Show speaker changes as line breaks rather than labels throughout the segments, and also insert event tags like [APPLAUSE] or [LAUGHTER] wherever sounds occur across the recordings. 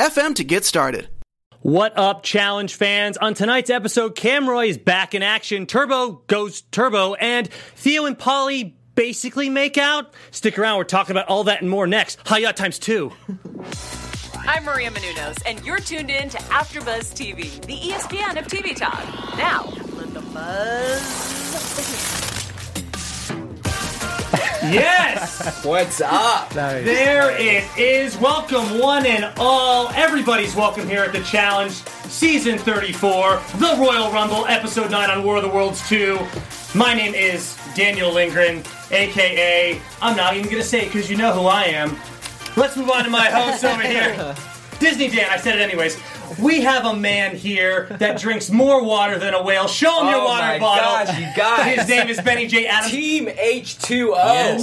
anchor.fm to get started.
What up, challenge fans? On tonight's episode, Camroy is back in action. Turbo goes turbo, and Theo and Paulie basically make out. Stick around, we're talking about all that and more next. Hiya times two. [LAUGHS]
I'm Maria Menounos, and you're tuned in to AfterBuzz TV, the ESPN of TV talk. Now, let the buzz.
Yes! [LAUGHS]
What's up?
There it is. Welcome, one and all. Everybody's welcome here at the challenge, season 34, the Royal Rumble, episode 9 on War of the Worlds 2. My name is Daniel Lindgren, aka, I'm not even going to say it because you know who I am. Let's move on to my host over here. [LAUGHS] Disney Dan, I said it anyways. We have a man here that drinks more water than a whale. Show him your
Oh
water
my
bottle.
gosh, you guys.
His name is Benny J. Adams.
Team H2O.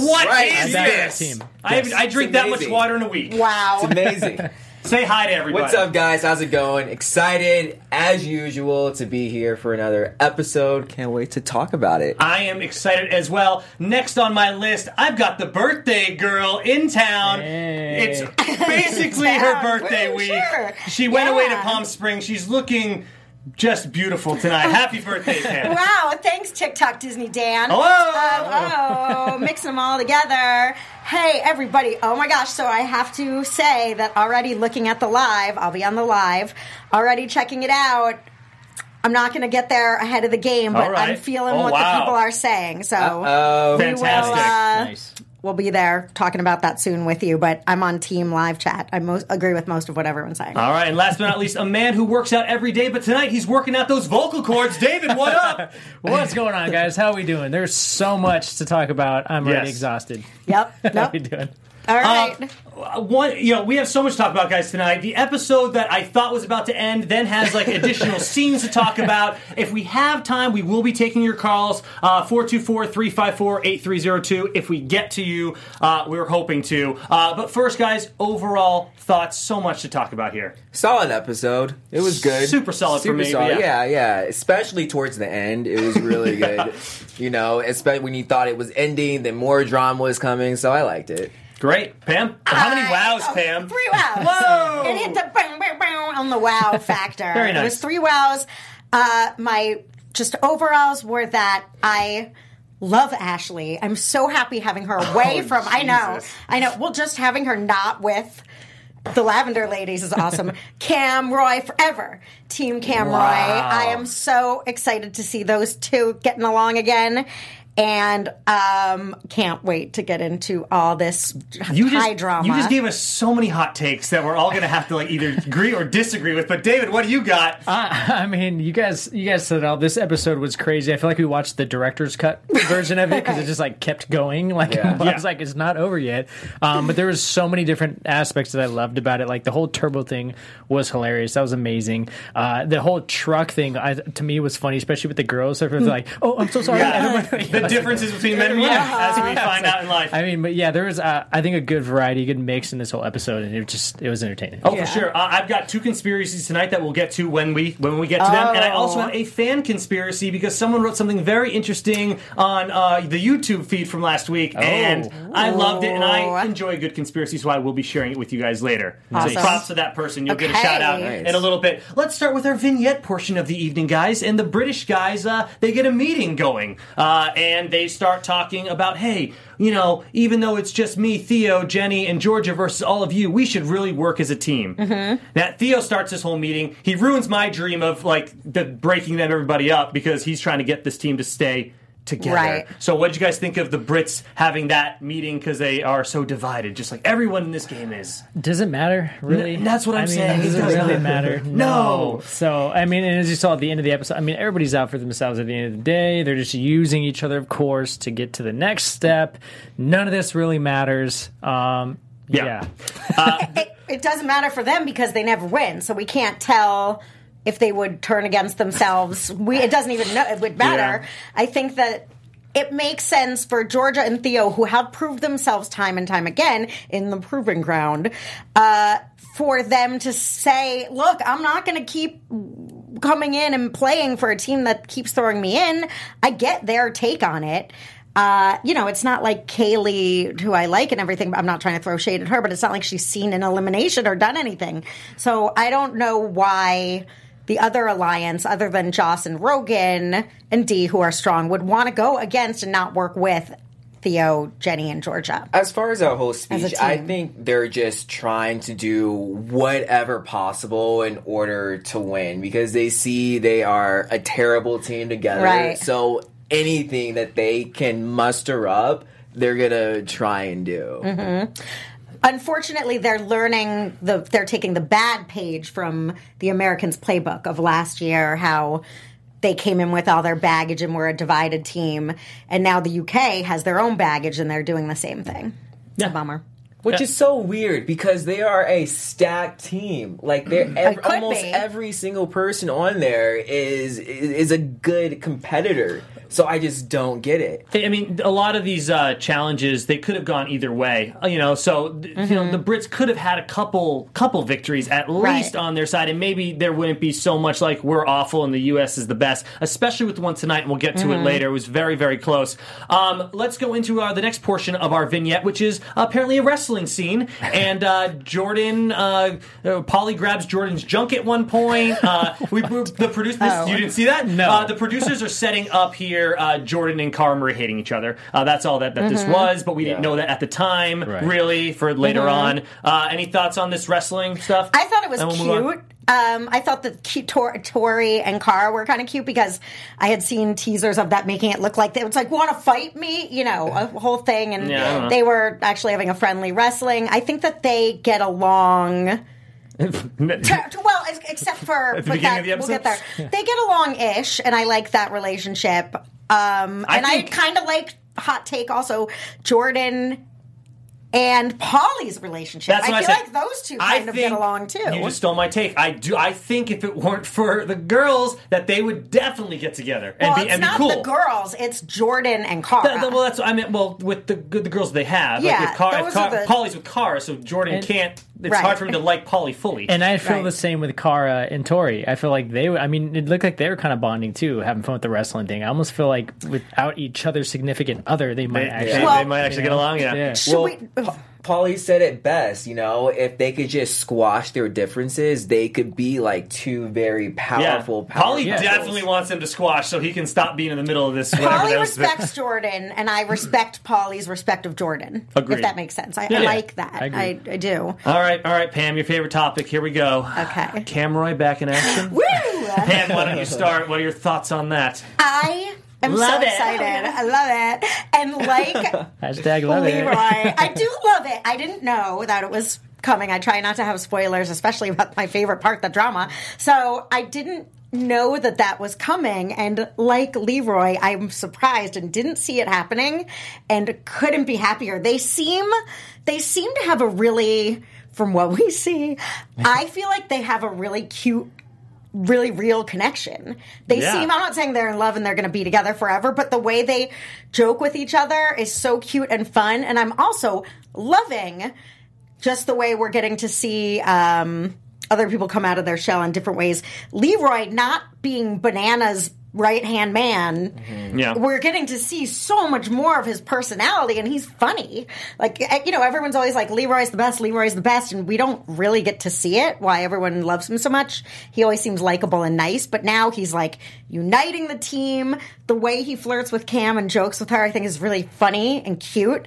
What
right,
is
I'm
this?
on team.
I, haven't- I drink that much water in a week.
Wow.
It's amazing. [LAUGHS]
Say hi to everybody.
What's up, guys? How's it going? Excited, as usual, to be here for another episode. Can't wait to talk about it.
I am excited as well. Next on my list, I've got the birthday girl in town.
Hey.
It's [LAUGHS] basically her
town.
birthday
Woo,
week.
sure.
She went away to Palm Springs. She's looking just beautiful tonight. Happy birthday, Pam. [LAUGHS]
Wow, thanks TikTok Disney Dan.
Hello.
Um, oh, mixing them all together. Hey, everybody. Oh my gosh. So I have to say that already looking at the live, I'll be on the live, already checking it out. I'm not going to get there ahead of the game, but
All right.
I'm feeling
Oh,
what
wow.
the people are saying. So
Oh,
we will,
Fantastic.
uh,
Nice.
We'll be there talking about that soon with you. But I'm on team live chat. I most agree with most of what everyone's saying.
All right, and last but not least, a man who works out every day, but tonight he's working out those vocal cords. David, what up? [LAUGHS]
What's going on, guys? How are we doing? There's so much to talk about. I'm already
Yes.
exhausted.
Yep. [LAUGHS]
How
Nope.
we doing?
All right.
Uh, one, you know, we have so much to talk about, guys, tonight. The episode that I thought was about to end then has like additional [LAUGHS] scenes to talk about. If we have time, we will be taking your calls. Uh, 424-354-8302. If we get to you, uh, we're hoping to. Uh, but first, guys, overall thoughts. So much to talk about here.
solid episode. It was good.
Super solid for me,
solid.
yeah.
Yeah. yeah, Especially towards the end, it was really [LAUGHS] good. you know, especially when you thought it was ending, then more drama was coming. So I liked it.
Great, Pam. How many
I-
wows,
oh,
Pam?
Three wows. [LAUGHS]
Whoa!
It hit the bang, bang, bang on the wow [LAUGHS] factor.
Very nice.
It was three wows. Uh, my just overalls were that I love Ashley. I'm so happy having her away
Oh,
from. I know. I know. Well, just having her not with. The Lavender Ladies is awesome. [LAUGHS] Cam Roy forever. Team Cam Roy. I am so excited to see those two getting along again. And um, can't wait to get into all this
You
high
just,
drama.
you just gave us so many hot takes that we're all going to have to like either agree or disagree with. But David, what do you got?
I mean, you guys, you guys said all. This episode was crazy. I feel like we watched the director's cut version of it because it just like kept going. Like
Yeah. [LAUGHS]
I
Yeah.
was like, it's not over yet. Um, but there was so many different aspects that I loved about it. Like the whole turbo thing was hilarious. That was amazing. Uh, the whole truck thing I, to me was funny, especially with the girls. Everyone's like, "Oh, I'm so sorry." [LAUGHS]
the differences between men and women, as we find out in [LAUGHS] life.
I mean, but yeah, there was, uh, I think, a good variety, a good mix in this whole episode, and it just, it was entertaining.
Oh, for sure. Uh, I've got two conspiracies tonight that we'll get to when we when we get to them, and I also
Oh.
have a fan conspiracy because someone wrote something very interesting on uh, the YouTube feed from last week, and I loved it, and I enjoy a good conspiracy, so I will be sharing it with you guys later.
Awesome.
So props to that person. You'll get a shout out
Nice.
in a little bit. Let's start with our vignette portion of the evening, guys. And the British guys, uh, they get a meeting going, uh, and they start talking about, hey, you know, even though it's just me, Theo, Jenny, and Georgia versus all of you, we should really work as a team. Mm-hmm. Now, Theo starts this whole meeting. He ruins my dream of like the breaking them everybody up because he's trying to get this team to stay together.
Right.
So, what did you guys think of the Brits having that meeting because they are so divided, just like everyone in this game is?
Does it matter, really?
N- that's what I'm
I mean,
saying.
Does
It
it
does
really
not.
matter? [LAUGHS]
No.
So, I mean, and as you saw at the end of the episode, I mean, everybody's out for themselves at the end of the day. They're just using each other, of course, to get to the next step. None of this really matters. Um,
Yeah.
yeah.
Uh, [LAUGHS]
it doesn't matter for them because they never win, so we can't tell if they would turn against themselves. We it doesn't even know it would matter.
Yeah.
I think that it makes sense for Georgia and Theo, who have proved themselves time and time again in the proving ground, uh, for them to say, "Look, I'm not going to keep coming in and playing for a team that keeps throwing me in." I get their take on it. Uh, you know, it's not like Kaylee, who I like and everything. I'm not trying to throw shade at her, but it's not like she's seen an elimination or done anything. So I don't know why the other alliance, other than Joss and Rogan and Dee, who are strong, would want to go against and not work with Theo, Jenny, and Georgia.
As far as our whole speech, I think they're just trying to do whatever possible in order to win because they see they are a terrible team together.
Right.
So anything that they can muster up, they're gonna try and do.
Mm-hmm. Unfortunately, they're learning the they're taking the bad page from the Americans playbook of last year, how they came in with all their baggage and were a divided team, and now the UK has their own baggage and they're doing the same thing. It's a bummer.
Which is so weird because they are a stacked team. Like they're ev- almost
be.
every single person on there is is a good competitor. So I just don't get it.
I mean, a lot of these uh, challenges they could have gone either way. Uh, You know, so th- you know the Brits could have had a couple couple victories at least
Right.
on their side, and maybe there wouldn't be so much like we're awful and the U.S. is the best, especially with the one tonight. And we'll get to it later. It was very very close. Um, let's go into uh, the next portion of our vignette, which is apparently a wrestling scene. [LAUGHS] And uh, Jordan, uh, uh, Paulie grabs Jordan's junk at one point. Uh, we the producers, [LAUGHS]
Oh.
you didn't see that?
No.
Uh, the producers are setting up here. Uh, Jordan and Cara Maria hating each other. Uh, that's all that, that this was, but we didn't know that at the time,
Right.
really, for later on. Uh, any thoughts on this wrestling stuff?
I thought it was
we'll
cute. Um, I thought that cute Tor- Tori and Cara were kind of cute because I had seen teasers of that making it look like they was like want to fight me, you know, a whole thing, and
Yeah, I don't know.
they were actually having a friendly wrestling. I think that they get along. [LAUGHS] To- to- well, except for
At the beginning
that,
of the
we'll get
episode?
there. They get along ish, and I like that relationship. Um,
I
and
think-
I kind of like hot take also Jordan and Paulie's relationship.
That's
I feel
I
like those two
I
kind of get
think-
along too.
You just stole my take. I do. I think if it weren't for the girls, that they would definitely get together and
well,
be and be
not
cool.
the girls; it's Jordan and Cara.
Th- th- well, that's what I meant. Well, with the the girls they have,
Yeah,
like if, Car, if
those
Car,
the-
Paulie's with Cara, so Jordan
And-
can't. It's
Right.
hard for him to like Paulie fully.
And I feel
Right.
the same with Cara and Tori. I feel like they, I mean, it looked like they were kind of bonding too, having fun with the wrestling thing. I almost feel like without each other's significant other, they might
they,
actually.
Well-
they might actually get along. Yeah.
Yeah.
Should
well,
we?
Pa- Paulie said it best, you know, if they could just squash their differences, they could be like two very powerful,
yeah.
powerful
Paulie definitely wants him to squash so he can stop being in the middle of this. Whatever
Paulie
that was.
respects Jordan, and I respect Paulie's respect of Jordan.
Agreed.
If that makes sense, I,
Yeah.
I like that.
I.
I, I do.
All right, all right, Pam, your favorite topic. Here we go.
Okay.
Camroy back in action. [LAUGHS]
Woo!
Pam, why don't you start? What are your thoughts on that?
I am
Love
so
it.
excited. Oh, I love it. And like [LAUGHS]
Hashtag love
Leroy,
it.
I do love it. I didn't know that it was coming. I try not to have spoilers, especially about my favorite part, the drama. So I didn't know that that was coming. And like Leroy, I'm surprised and didn't see it happening and couldn't be happier. They seem, they seem to have a really, from what we see, [LAUGHS] I feel like they have a really cute really real connection. They
Yeah.
seem, I'm not saying they're in love and they're going to be together forever, but the way they joke with each other is so cute and fun. And I'm also loving just the way we're getting to see, um, other people come out of their shell in different ways. Leroy not being Banana's right hand man.
Yeah.
We're getting to see so much more of his personality, and he's funny. Like, eh, you know, everyone's always like, Leroy's the best, Leroy's the best, and we don't really get to see it, why everyone loves him so much. He always seems likable and nice, but now he's like uniting the team. The way he flirts with Cam and jokes with her, I think is really funny and cute.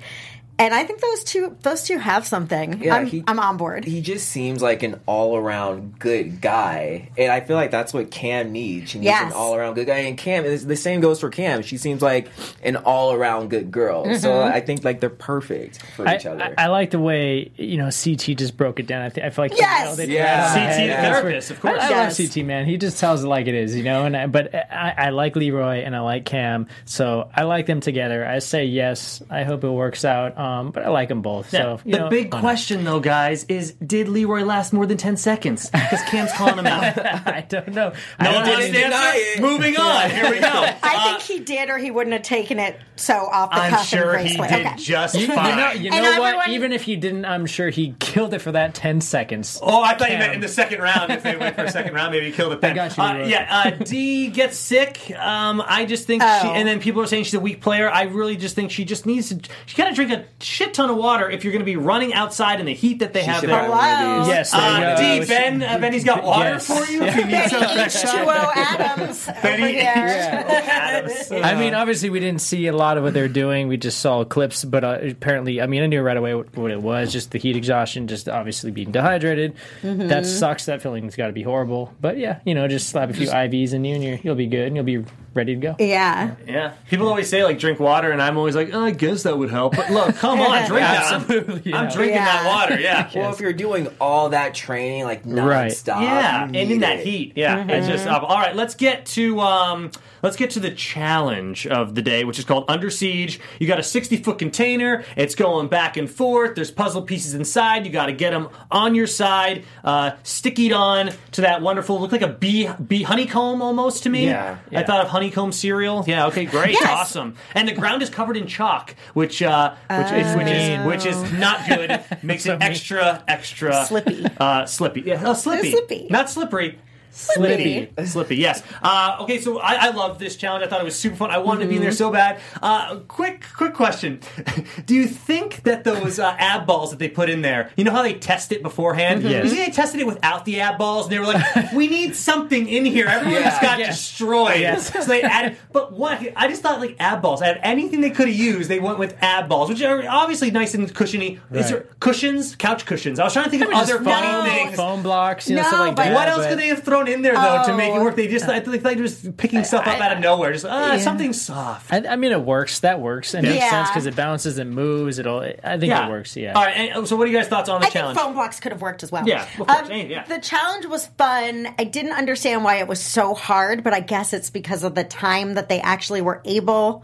And I think those two, those two have something.
Yeah,
I'm,
he-
I'm on board.
He just seems like an all around good guy. And I feel like that's what Cam needs. She needs
Yes.
an all around good guy. And Cam, the same goes for Cam. She seems like an all around good girl. So
Mm-hmm.
I think like they're perfect for
I,
each other.
I, I like the way you know CT just broke it down. I, th- I feel like
Yes!
they-
Yeah.
CT the
Yeah.
therapist, of course.
I, I
Yes.
love CT man. He just tells it like it is, you know. And I, but I, I like Leroy and I like Cam, so I like them together. I say yes. I hope it works out. Um, but I like them both.
Yeah.
So you
the
know,
big
why not?
question, though, guys, is did Leroy last more than 10 seconds? Because Cam's calling him out. [LAUGHS]
I don't know.
No one
know.
wants to
deny
answer?
it.
Moving on. Here we go. [LAUGHS]
I think he did, or he wouldn't have taken it so off the
I'm
cuff
sure
and
he
gracefully.
did
Okay.
just [LAUGHS]
You, you know, you
And
know what?
everyone-
Even if he didn't, I'm sure he killed it for that 10 seconds.
Oh, I thought you meant in the second round. If they went for a second round, maybe he killed it then.
got you,
Uh,
Leroy.
yeah, uh, Dee gets sick. Um, I just think she,
Oh.
and then people are saying she's a weak player. I really just think she just needs to. She got to drink a shit ton of water if you're going to be running outside in the heat that they have
should
there.
have one of
Hello.
Yes, there you
Uh. Dee,
Uh,
Ben, uh, Benny's got [LAUGHS] water
Yes.
for you if you need [LAUGHS] something.
H2O Adams [LAUGHS] over
Benny-
here.
Adams.
I mean, obviously, we didn't see a lot of what they're doing. We just saw clips, but uh, apparently, I mean, I knew right away what, what it was just the heat exhaustion, just obviously being dehydrated.
Mm-hmm.
That sucks. That feeling's got to be horrible. But yeah, you know, just slap a few IVs in you and you're, you'll be good and you'll be ready to go.
Yeah.
Yeah, people always say like drink water, and I'm always like, oh, I guess that would help. But look, come on, drink that. I'm-
Absolutely,
I'm drinking
Yeah.
that water. Yeah.
Well, if you're doing all that training like
Right.
nonstop,
Yeah,
you
and
need
in that
it.
heat, yeah, it's just up. All right, let's get to um, let's get to the challenge of the day, which is called Under Siege. You got a sixty foot container. It's going back and forth. There's puzzle pieces inside. You got to get them on your side, uh, stickied on to that wonderful, look like a bee bee honeycomb almost to me.
Yeah,
I thought of honeycomb cereal. Yeah, okay, great,
Yes.
awesome. And the ground is covered in chalk, which uh, which is which is which is not good. [LAUGHS] Makes it extra extra
Slippy.
Uh, slippy. Yeah, oh, slippy.
Slippy.
Not slippery.
Slippy.
Slippy, yes. Uh, okay, so I, I love this challenge. I thought it was super fun. I wanted to be in there so bad. Uh, quick, quick question: [LAUGHS] Do you think that those uh, ab balls that they put in there? You know how they test it beforehand?
Yes.
You think they tested it without the ab balls, and they were like, [LAUGHS] "We need something in here." Everyone just got
Yes.
destroyed.
Yes.
So they added. But what? I just thought like ab balls. Out of anything they could have used, they went with ab balls, which are obviously nice and cushiony. Is there
Right.
cushions? Couch cushions. I was trying to think of other
foam,
funny things.
foam blocks, you know,
No,
stuff like
but-
that.
What else
but-
could they have thrown in there though to make it
Oh.
work? They just I think they just picking stuff up out of nowhere. Just uh,
Yeah.
something soft.
I, I mean, it works. That works. And it makes
Yeah.
sense because it bounces, it moves. It'll. I think it works. Yeah.
All right. And, so, what are you guys' thoughts on the
I
challenge?
think foam blocks could have worked as well.
Yeah, of course,
Um,
any- yeah.
The challenge was fun. I didn't understand why it was so hard, but I guess it's because of the time that they actually were able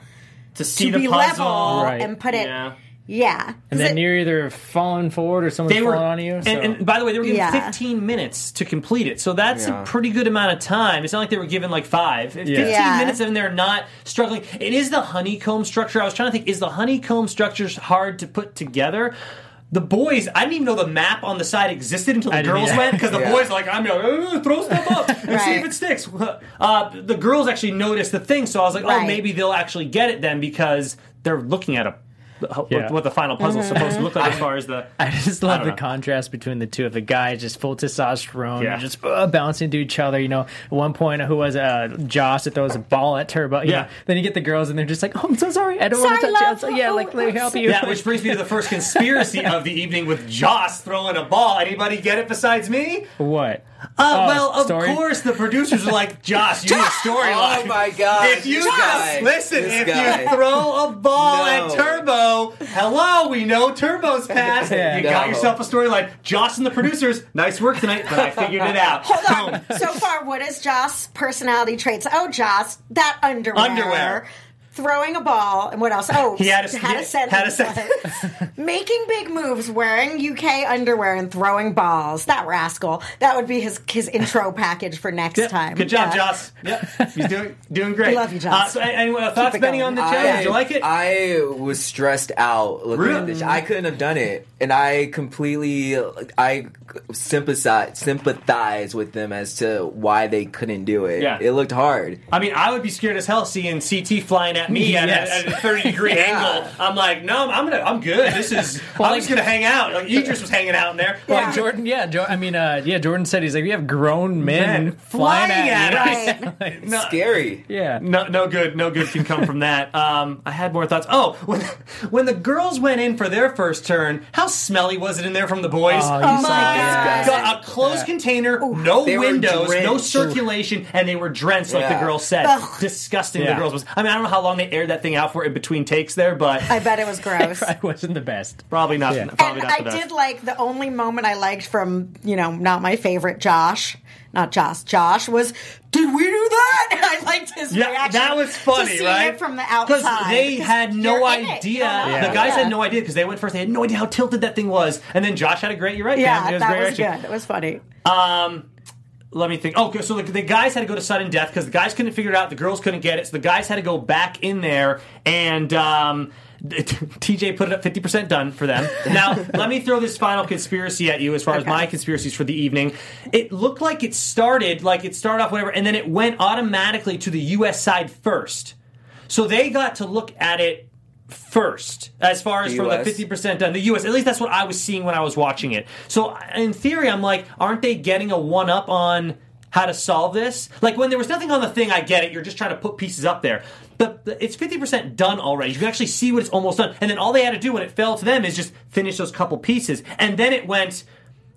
to see
to
the
be
puzzle.
level
Right.
and put it.
Yeah.
Yeah.
And then you're either falling forward or someone's
They were,
falling on you.
and,
so-
and by the way, they were given
Yeah.
15 minutes to complete it, so that's
Yeah.
a pretty good amount of time. It's not like they were given like five. 15
Yeah.
minutes and they're not struggling. It is the honeycomb structure. I was trying to think: is the honeycomb structure hard to put together? The boys, I didn't even know the map on the side existed until the
I
girls went because the
Yeah.
boys are like, I'm like, "Uh, throw stuff up and see if it sticks. Uh, the girls actually noticed the thing, so I was like, oh,
Right.
maybe they'll actually get it then because they're looking at a what-
Yeah.
what the final puzzle is supposed to look like as far as the.
I just love
don't
the
know.
contrast between the two of the guys, just full testosterone,
Yeah.
just uh, bouncing to each other. You know, at one point, who was uh, Joss that throws a ball at Turbo?
Yeah.
know, then you get the girls, and they're just like, "Oh, I'm so sorry, I don't want to touch you." So, yeah, like let me help you.
Yeah, which brings me to the first conspiracy of the evening with Joss throwing a ball. Anybody get it besides me?
what?
Uh,
Oh,
well, of
story?
course, the producers are like, Josh, you need a [LAUGHS] storyline.
Oh my god!
If you just
guy,
listen, if
guy.
you throw a ball
No.
at Turbo, hello, we know Turbo's past.
Yeah. [LAUGHS]
you got yourself a storyline. Josh and the producers, nice work tonight, but I figured it out.
Hold
Boom.
on. so far, what is Josh's personality traits? Oh, Josh, that underwear.
Underwear.
Throwing a ball and what else? Oh,
He had a-
had
he
a sentence.
had a sentence. [LAUGHS]
Making big moves, wearing UK underwear and throwing balls. That rascal. That would be his his intro package for next
Yeah,
time.
Good job,
Yeah.
Joss. Yep, he's doing doing great.
We love you, Joss.
Uh, so, any uh, thoughts, Benny, on the
I-
challenge? Did you like it?
I was stressed out looking
Really?
at this. I couldn't have done it, and I completely I sympathize sympathize with them as to why they couldn't do it.
Yeah.
it looked hard.
I mean, I would be scared as hell seeing CT flying at me at,
Yes.
a, at a thirty degree angle. I'm like, no, I'm gonna, I'm good. This is, [LAUGHS] I'm just gonna hang out. Like Idris was hanging out in there.
Yeah.
Like Jordan, yeah, jo- I mean, uh, yeah. Jordan said he's like, we have grown men,
Men
flying,
flying
at,
at us. [LAUGHS]
Right. [LAUGHS]
No,
Scary.
yeah,
No, no good, no good can come from that. Um, I had more thoughts. Oh, when when the girls went in for their first turn, how smelly was it in there from the boys?
Oh, you
Oh
saw
my
that.
God.
Got a closed container, no windows, no
drenched.
circulation, and they were drenched, like the
Yeah.
girl said.
Ugh.
Disgusting.
Yeah.
The girls was. I mean, I don't know how long long they aired that thing out for in between takes there, but
I bet it was [LAUGHS] gross.
I wasn't the best.
probably not.
Yeah.
Probably
and
not
I
the best.
did like the only moment I liked from you know not my favorite Josh, not Josh. Josh was, did we do that? [LAUGHS] I liked his
Yeah,
reaction.
that was funny,
to see
right?
It from the outside because
they had no
you're in it.
idea.
You.
The guys
Yeah.
had no idea because they went first. They had no idea how tilted that thing was. And then Josh had a great. You're right,
Yeah,
Pam. It was
that
great
was
reaction.
good. It was funny.
Um, let me think. Oh, okay, so the, the guys had to go to sudden death because the guys couldn't figure it out. The girls couldn't get it, so the guys had to go back in there and. Um, [LAUGHS] TJ put it up 50% done for them. Now, [LAUGHS] let me throw this final conspiracy at you as far as my conspiracies for the evening. It looked like it started, like it started off whatever, and then it went automatically to the US side first. So they got to look at it first as far as
The
from the 50% done. The US, at least that's what I was seeing when I was watching it. So in theory, I'm like, aren't they getting a one up on how to solve this? Like when there was nothing on the thing, I get it. You're just trying to put pieces up there. But it's 50% done already. You can actually see what it's almost done. And then all they had to do when it fell to them is just finish those couple pieces. And then it went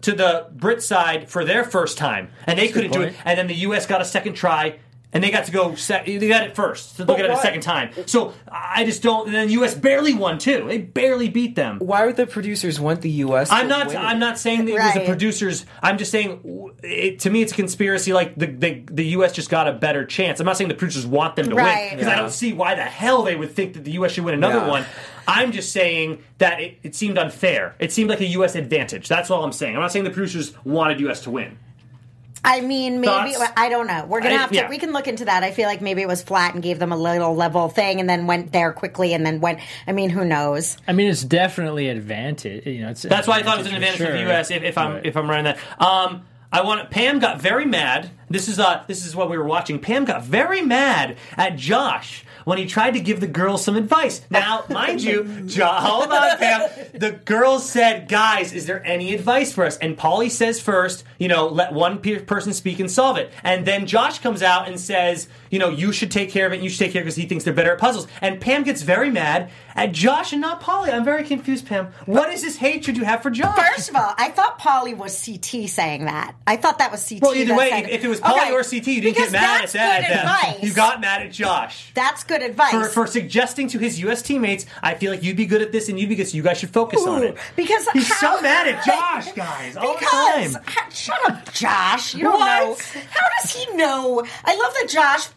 to the Brit side for their first time. And they couldn't do it. And then the US got a second try. And they got to go. Sec- they got it first. So look
But
at it a second time. So I just don't. And then the U.S. barely won too. They barely beat them.
Why would the producers want the U.S.?
I'm
to
not.
win?
I'm not saying that it was the producers. I'm just saying, it, to me, it's a conspiracy. Like the, the the U.S. just got a better chance. I'm not saying the producers want them to win
Right.
because I don't see why the hell they would think that the U.S. should win another
Yeah.
one. I'm just saying that it, it seemed unfair. It seemed like a U.S. advantage. That's all I'm saying. I'm not saying the producers wanted U.S. to win.
I mean, maybe
Thoughts?
I don't know. We're gonna
I-
have to.
yeah.
We can look into that. I feel like maybe it was flat and gave them a little level thing, and then went there quickly, and then went. I mean, who knows?
I mean, it's definitely advantage. You know, it's
That's why I thought it was an advantage for the. U.S. If, if I'm
Right.
if I'm running that. Um, I want Pam got very mad. This is uh this is what we were watching. Pam got very mad at Josh when he tried to give the girls some advice. Now, mind you, [LAUGHS] Josh, hold on, Pam. The girls said, "Guys, is there any advice for us?" And Paulie says first, you know, let one pe- person speak and solve it. And then Josh comes out and says, you know, you should take care of it. You should take care of it because he thinks they're better at puzzles. And Pam gets very mad at Josh and not Paulie. I'm very confused, Pam. What is this hatred you have for Josh?
First of all, I thought Paulie was CT saying that. I thought that was CT.
Well, either way,
said-
if it was Paulie
Okay,
or CT, you didn't
because
get mad at that.
Good
at them.
advice.
You got mad at Josh.
That's good advice.
For, for suggesting to his U.S. teammates, I feel like you'd be good at this and you'd be good, so you guys should focus on it.
Because
He's
how-
so mad at Josh, guys, all
because,
the time.
shut up, Josh. You don't
What?
know. How does he know? I love that Josh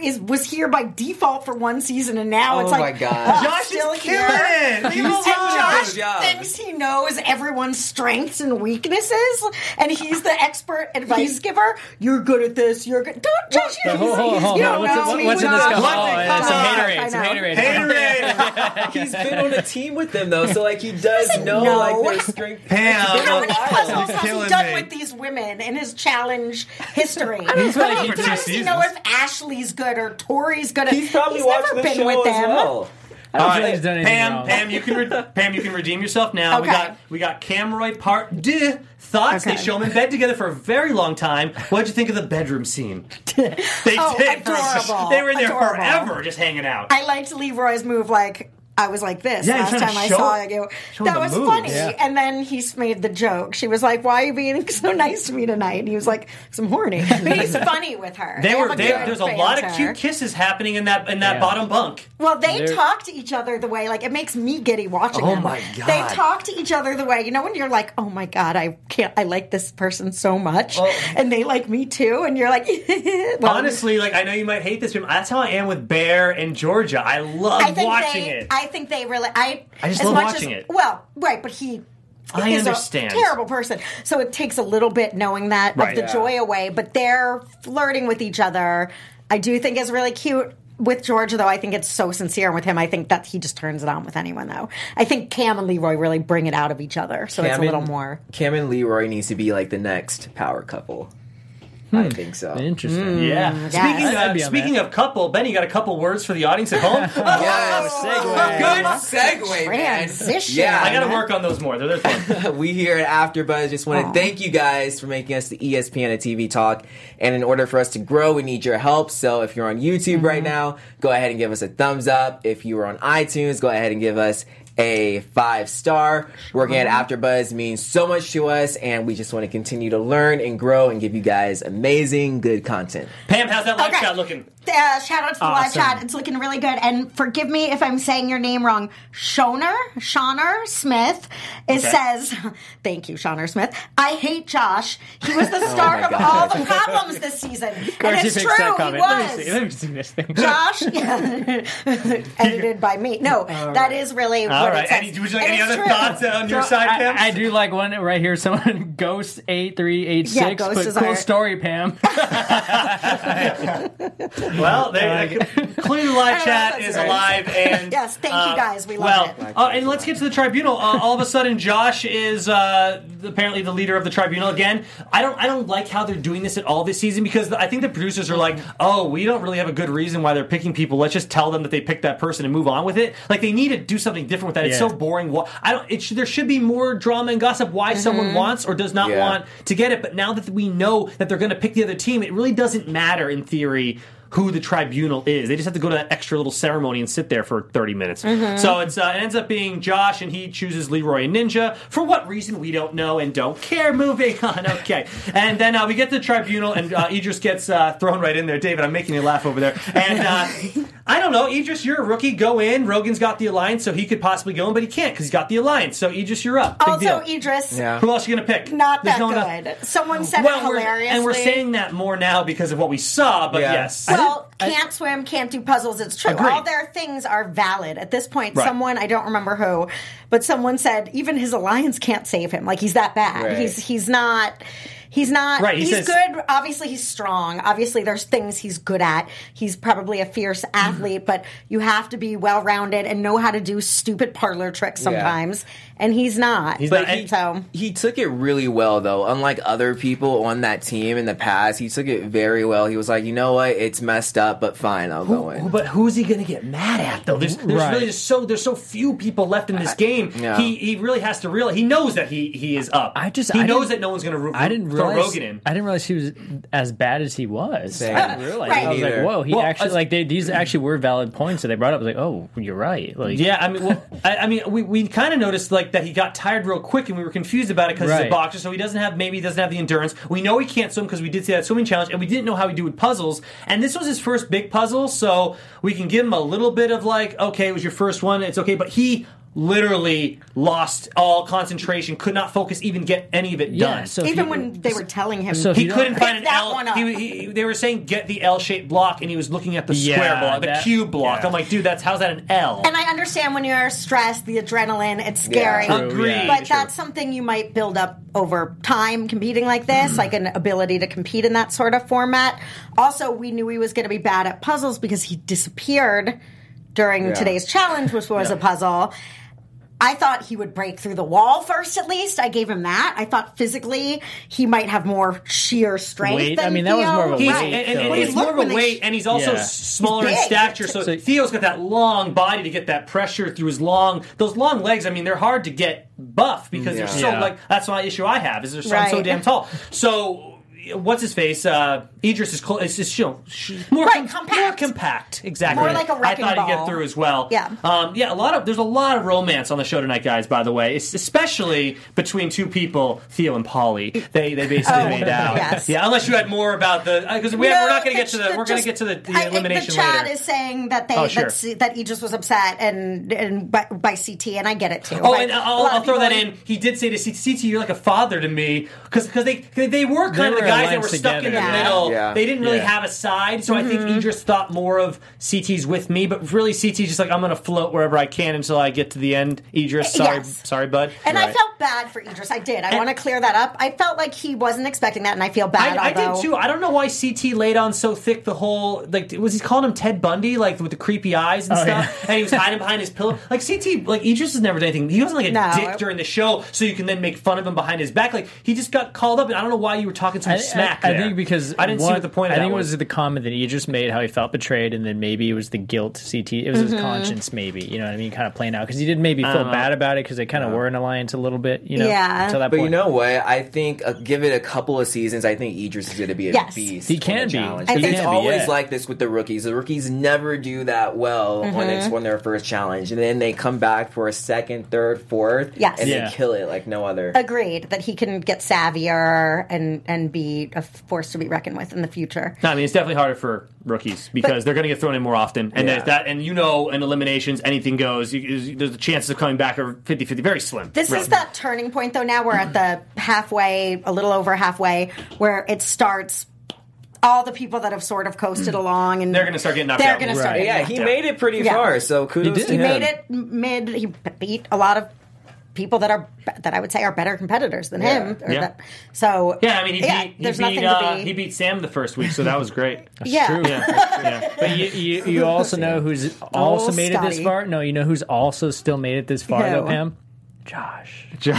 is was here by default for one season, and now
Oh
it's like
my uh, God.
oh,
Josh is
still
killing
here.
it. Leave him
and. Josh
job.
thinks he knows everyone's strengths and weaknesses, and he's the expert advice giver. You're good at this. You're good. Don't Josh. You,
Hold, hold, hold,
you
hold.
don't
What's,
know.
it-
He
what's in
would
this?
know.
Oh,
What?
yeah, some
Come on.
haterade.
I
Some
know.
haterade.
Haterade. [LAUGHS]
He's been on a team with them though, so like he does
doesn't
know,
know.
like their strength.
Pam.
How many puzzles has he done
me.
with these women in his challenge history?
He's
How
like-
many times does he know
seasons.
if Ashley's good or Tori's good? At,
He's probably
he's
watched
never
the
been
show
with
as
them.
well.
I don't
All
feel
right,
he's done anything
Pam,
wrong.
Pam, you can re- [LAUGHS] Pam, you can redeem yourself now. We
Okay.
got we got Camroy part deux thoughts. They
Okay.
show them in bed together for a very long time. What'd you think of the bedroom scene? [LAUGHS] They
Oh,
did. for- [LAUGHS]
adorable.
they were in there
Adorable.
forever, just hanging out.
I liked Leroy's move like I was like this
Yeah,
last
trying to
time I saw you.
show
That was
moves.
funny.
Yeah.
And then he made the joke. She was like, "Why are you being [LAUGHS] so nice to me tonight?" And he was like, "Cause I'm horny." [LAUGHS] But he's funny with her.
They were they,
good
there's a lot of cute kisses happening in that in that
Yeah.
bottom bunk.
Well, they
They're-
talk to each other the way like it makes me giddy watching
Oh
them.
my God.
They talk to each other the way you know when you're like, "Oh my god, I can't. I like this person so much,"
Oh.
and they like me too, and you're like, [LAUGHS] well,
Honestly, like I know you might hate this, but that's how I am with Bear and Georgia. I love
I think
watching
they,
it.
I think they really. I.
I just
as
love
much
watching
as,
it.
Well, right, but he.
I
is
understand.
a terrible person, so it takes a little bit knowing that
Right.
of the
Yeah.
joy away. But they're flirting with each other. I do think is really cute. With Georgia, though, I think it's so sincere. And with him, I think that he just turns it on with anyone, though. I think Cam and Leroy really bring it out of each other, so it's a little
and-
more.
Cam and Leroy needs to be like the next power couple. I think so.
Interesting.
yeah.
Mm,
Speaking
I'd
of
on
speaking of couple, Ben, you got a couple words for the audience at home? [LAUGHS] Yes.
Good segue, man.
Transition.
Yeah,
I got to work on those more. They're, they're fun.
we here at AfterBuzz just want to thank you guys for making us the ESPN of TV talk. And in order for us to grow, we need your help. So if you're on YouTube right now, go ahead and give us a thumbs up. If you are on iTunes, go ahead and give us a five star. Working at uh-huh. AfterBuzz means so much to us, and we just want to continue to learn and grow and give you guys amazing, good content.
Pam, how's that live
Okay.
shot looking?
Uh, shout out to the live chat. It's looking really good. And forgive me if I'm saying your name wrong. Shoner, Shoner Smith, it
Okay.
says, [LAUGHS] thank you, Shoner Smith. I hate Josh. He was the [LAUGHS] start of
God.
all the problems this season.
Of course
and it's
fixed
true,
that
he
comment. Let me see. Let me
was.
see this thing.
Josh, [LAUGHS] edited by me. No, that is really
All
what
right.
it says.
All right any, would you like
And
any other
true.
thoughts on your
So,
side, Pam?
I, I do like one right here. Someone Ghost8386,
Yeah,
six.
Ghost
But
is
cool
our-
story, Pam. [LAUGHS]
Well, they, clearly the live chat is
great.
alive, and [LAUGHS]
Yes, thank
uh,
you guys. We
well,
love it.
uh, and let's get to the tribunal. Uh, all of a sudden, Josh is uh, apparently the leader of the tribunal again. I don't, I don't like how they're doing this at all this season because I think the producers are like, oh, we don't really have a good reason why they're picking people. Let's just tell them that they picked that person and move on with it. Like they need to do something different with that. It's
Yeah.
so boring. I don't. It should, there should be more drama and gossip. Why
Mm-hmm.
someone wants or does not
Yeah.
want to get it. But now that we know that they're going to pick the other team, it really doesn't matter in theory who the tribunal is. They just have to go to that extra little ceremony and sit there for 30 minutes.
Mm-hmm.
So it's uh, it ends up being Josh, and he chooses Leroy and Ninja. For what reason, we don't know and don't care. [LAUGHS] Moving on. Okay. And then uh, we get to the tribunal, and uh, Idris gets uh, thrown right in there. David, I'm making you laugh over there. And uh, [LAUGHS] I don't know. Idris, you're a rookie. Go in. Rogan's got the alliance, so he could possibly go in, but he can't because he's got the alliance. So Idris, you're up. Big
Also,
deal.
Idris,
Yeah.
Who else are you going to pick?
not
There's
that
no one else-
good. Someone said
well,
it
we're,
hilariously.
and we're saying that more now because of what we saw. But
Yeah.
yes,
Well,
I-
can't swim, can't do puzzles. It's true.
Agreed.
All their things are valid. At this point,
Right.
someone, I don't remember who, but someone said even his alliance can't save him. Like he's that bad.
Right.
He's he's not he's not
Right, he
he's
says-
good. Obviously he's strong. Obviously there's things he's good at. He's probably a fierce athlete, but you have to be well rounded and know how to do stupid parlor tricks sometimes. And he's not.
He's
But
not-
he,
so
he took it really well, though. Unlike other people on that team in the past, he took it very well. He was like, you know what, it's messed up, but fine, I'll go in.
But who's he going to get mad at though? There's, there's
Right.
really just so there's so few people left in this game.
Yeah.
He he really has to realize he knows that he he is up.
I just-
he
I
knows that no one's going to ro-
I didn't
throw
realize.
Rogan in.
I didn't realize he was as bad as he was.
Same.
I didn't [LAUGHS] realize.
Right.
I was like, whoa. He
Well,
actually
as-
like they, these actually were valid points that they brought up. I was like, oh, you're right. Like,
Yeah, I mean, well, I, I mean, we, we kind of noticed like that he got tired real quick, and we were confused about it because he's a
Right.
boxer, so he doesn't have maybe he doesn't have the endurance. We know he can't swim because we did see that swimming challenge, and we didn't know how he do with puzzles. And this was his first big puzzle, so we can give him a little bit of like, okay, it was your first one, it's okay, but he literally lost all concentration, could not focus, even get any of it
yeah.
done.
So
even
you-
when they were telling him
so
he couldn't find an
that
L.
one up.
He, he, they were saying get the L-shaped block, and he was looking at the
Yeah,
square block, the
that-
cube block.
yeah.
I'm like, dude, that's how's that an L?
And I understand when you're stressed, the adrenaline, it's scary.
Yeah.
Agreed.
yeah.
But that's something you might build up over time competing like this, like an ability to compete in that sort of format. Also, we knew he was going to be bad at puzzles because he disappeared during
Yeah.
today's challenge, which was a puzzle. I thought he would break through the wall first, at least. I gave him that. I thought physically he might have more sheer strength.
Weight?
Than
I mean, that was more of a
He's,
weight,
and, and- and
Well,
it's more of a weight,
sh-
and he's also
Yeah.
s- smaller in stature. So,
So-
Theo's got that long body to get that pressure through his long, those long legs. I mean, they're hard to get buff because they're so
Yeah.
like that's my issue I have is they're so, I'm so damn tall. So. What's his face? Uh, Idris is close. It's just you know, sh- more,
Right,
com-
compact.
more compact. Exactly.
More like a
I
wrecking I
thought he'd get
ball.
through as well.
Yeah.
Um, yeah. A lot of there's a lot of romance on the show tonight, guys. By the way, it's especially between two people, Theo and Paulie. They they basically
Oh,
made out.
yes.
Yeah. Unless you had more about the because we
No,
we're not going to get to the, we're going to
just-
get to the, the
I-
elimination
The chat
later.
is saying that they
Oh, sure.
that, C- that Aegis was upset and and by, by CT, and I get it too.
Oh, and
a
I'll,
lot
I'll throw that in. He did say to CT, CT you're like a father to me because they they were kind of
were
the guys that were
alliance
stuck in the.
Yeah.
middle.
Yeah.
They didn't really
Yeah.
have a side, so I think
Mm-hmm.
Idris thought more of CT's with me, but really CT's just like I'm going to float wherever I can until I get to the end. Idris, sorry,
Yes.
sorry, bud.
And I felt bad for Idris. I did. I want to clear that up. I felt like he wasn't expecting that, and I feel bad.
I, I did too. I don't know why CT laid on so thick the whole like was he calling him Ted Bundy like with the creepy eyes and
Oh,
stuff, and he was hiding behind his pillow. Like CT, like Idris has never done anything. He wasn't like a
No.
dick during the show, so you can then make fun of him behind his back. Like he just got called up, and I don't know why you were talking so
I,
much smack.
I, I
there.
think because
I didn't see
one-
what the point. Of
I
that
think it
was.
was the comment that he just made how he felt betrayed, and then maybe it was the guilt. CT, it was his conscience, maybe you know what I mean, kind of playing out because he did maybe feel
Uh-huh.
bad about it because they kind of were in alliance a little bit, you know.
Yeah.
Until that
But
point.
you know what? I think uh, give it a couple of seasons. I think Idris is going to be a
Yes.
beast.
He can be.
challenge.
I
But it's
so.
always
Yeah.
like this with the rookies. The rookies never do that well when it's on their first challenge, and then they come back for a second, third, fourth,
Yes.
and
Yeah.
they kill it like no other.
agreed that he can get savvier and and be be a force to be reckoned with in the future.
No, I mean it's definitely harder for rookies because they're going to get thrown in more often, and
Yeah.
that, and you know, in eliminations, anything goes. You, you- there's the chances of coming back are 50-50, very slim.
This
really.
is that turning point, though. Now we're at the halfway, a little over halfway, where it starts. All the people that have sort of coasted mm. along, and
They're gonna start getting knocked
they're
out.
gonna start
Right.
getting
Yeah, he
out.
made it pretty
Yeah.
far, so kudos
did.
to him.
He made it mid. He beat a lot of people that are that I would say are better competitors than him. or
Yeah.
that- so
Yeah, I mean, he
yeah,
beat he
there's
beat,
nothing
uh,
to be.
he beat Sam the first week, so that was great. [LAUGHS]
yeah.
true.
yeah, yeah.
But you, you, you also know [LAUGHS] who's also made it this far. No, you know who's also still made it this far, though, Pam. Josh. Josh.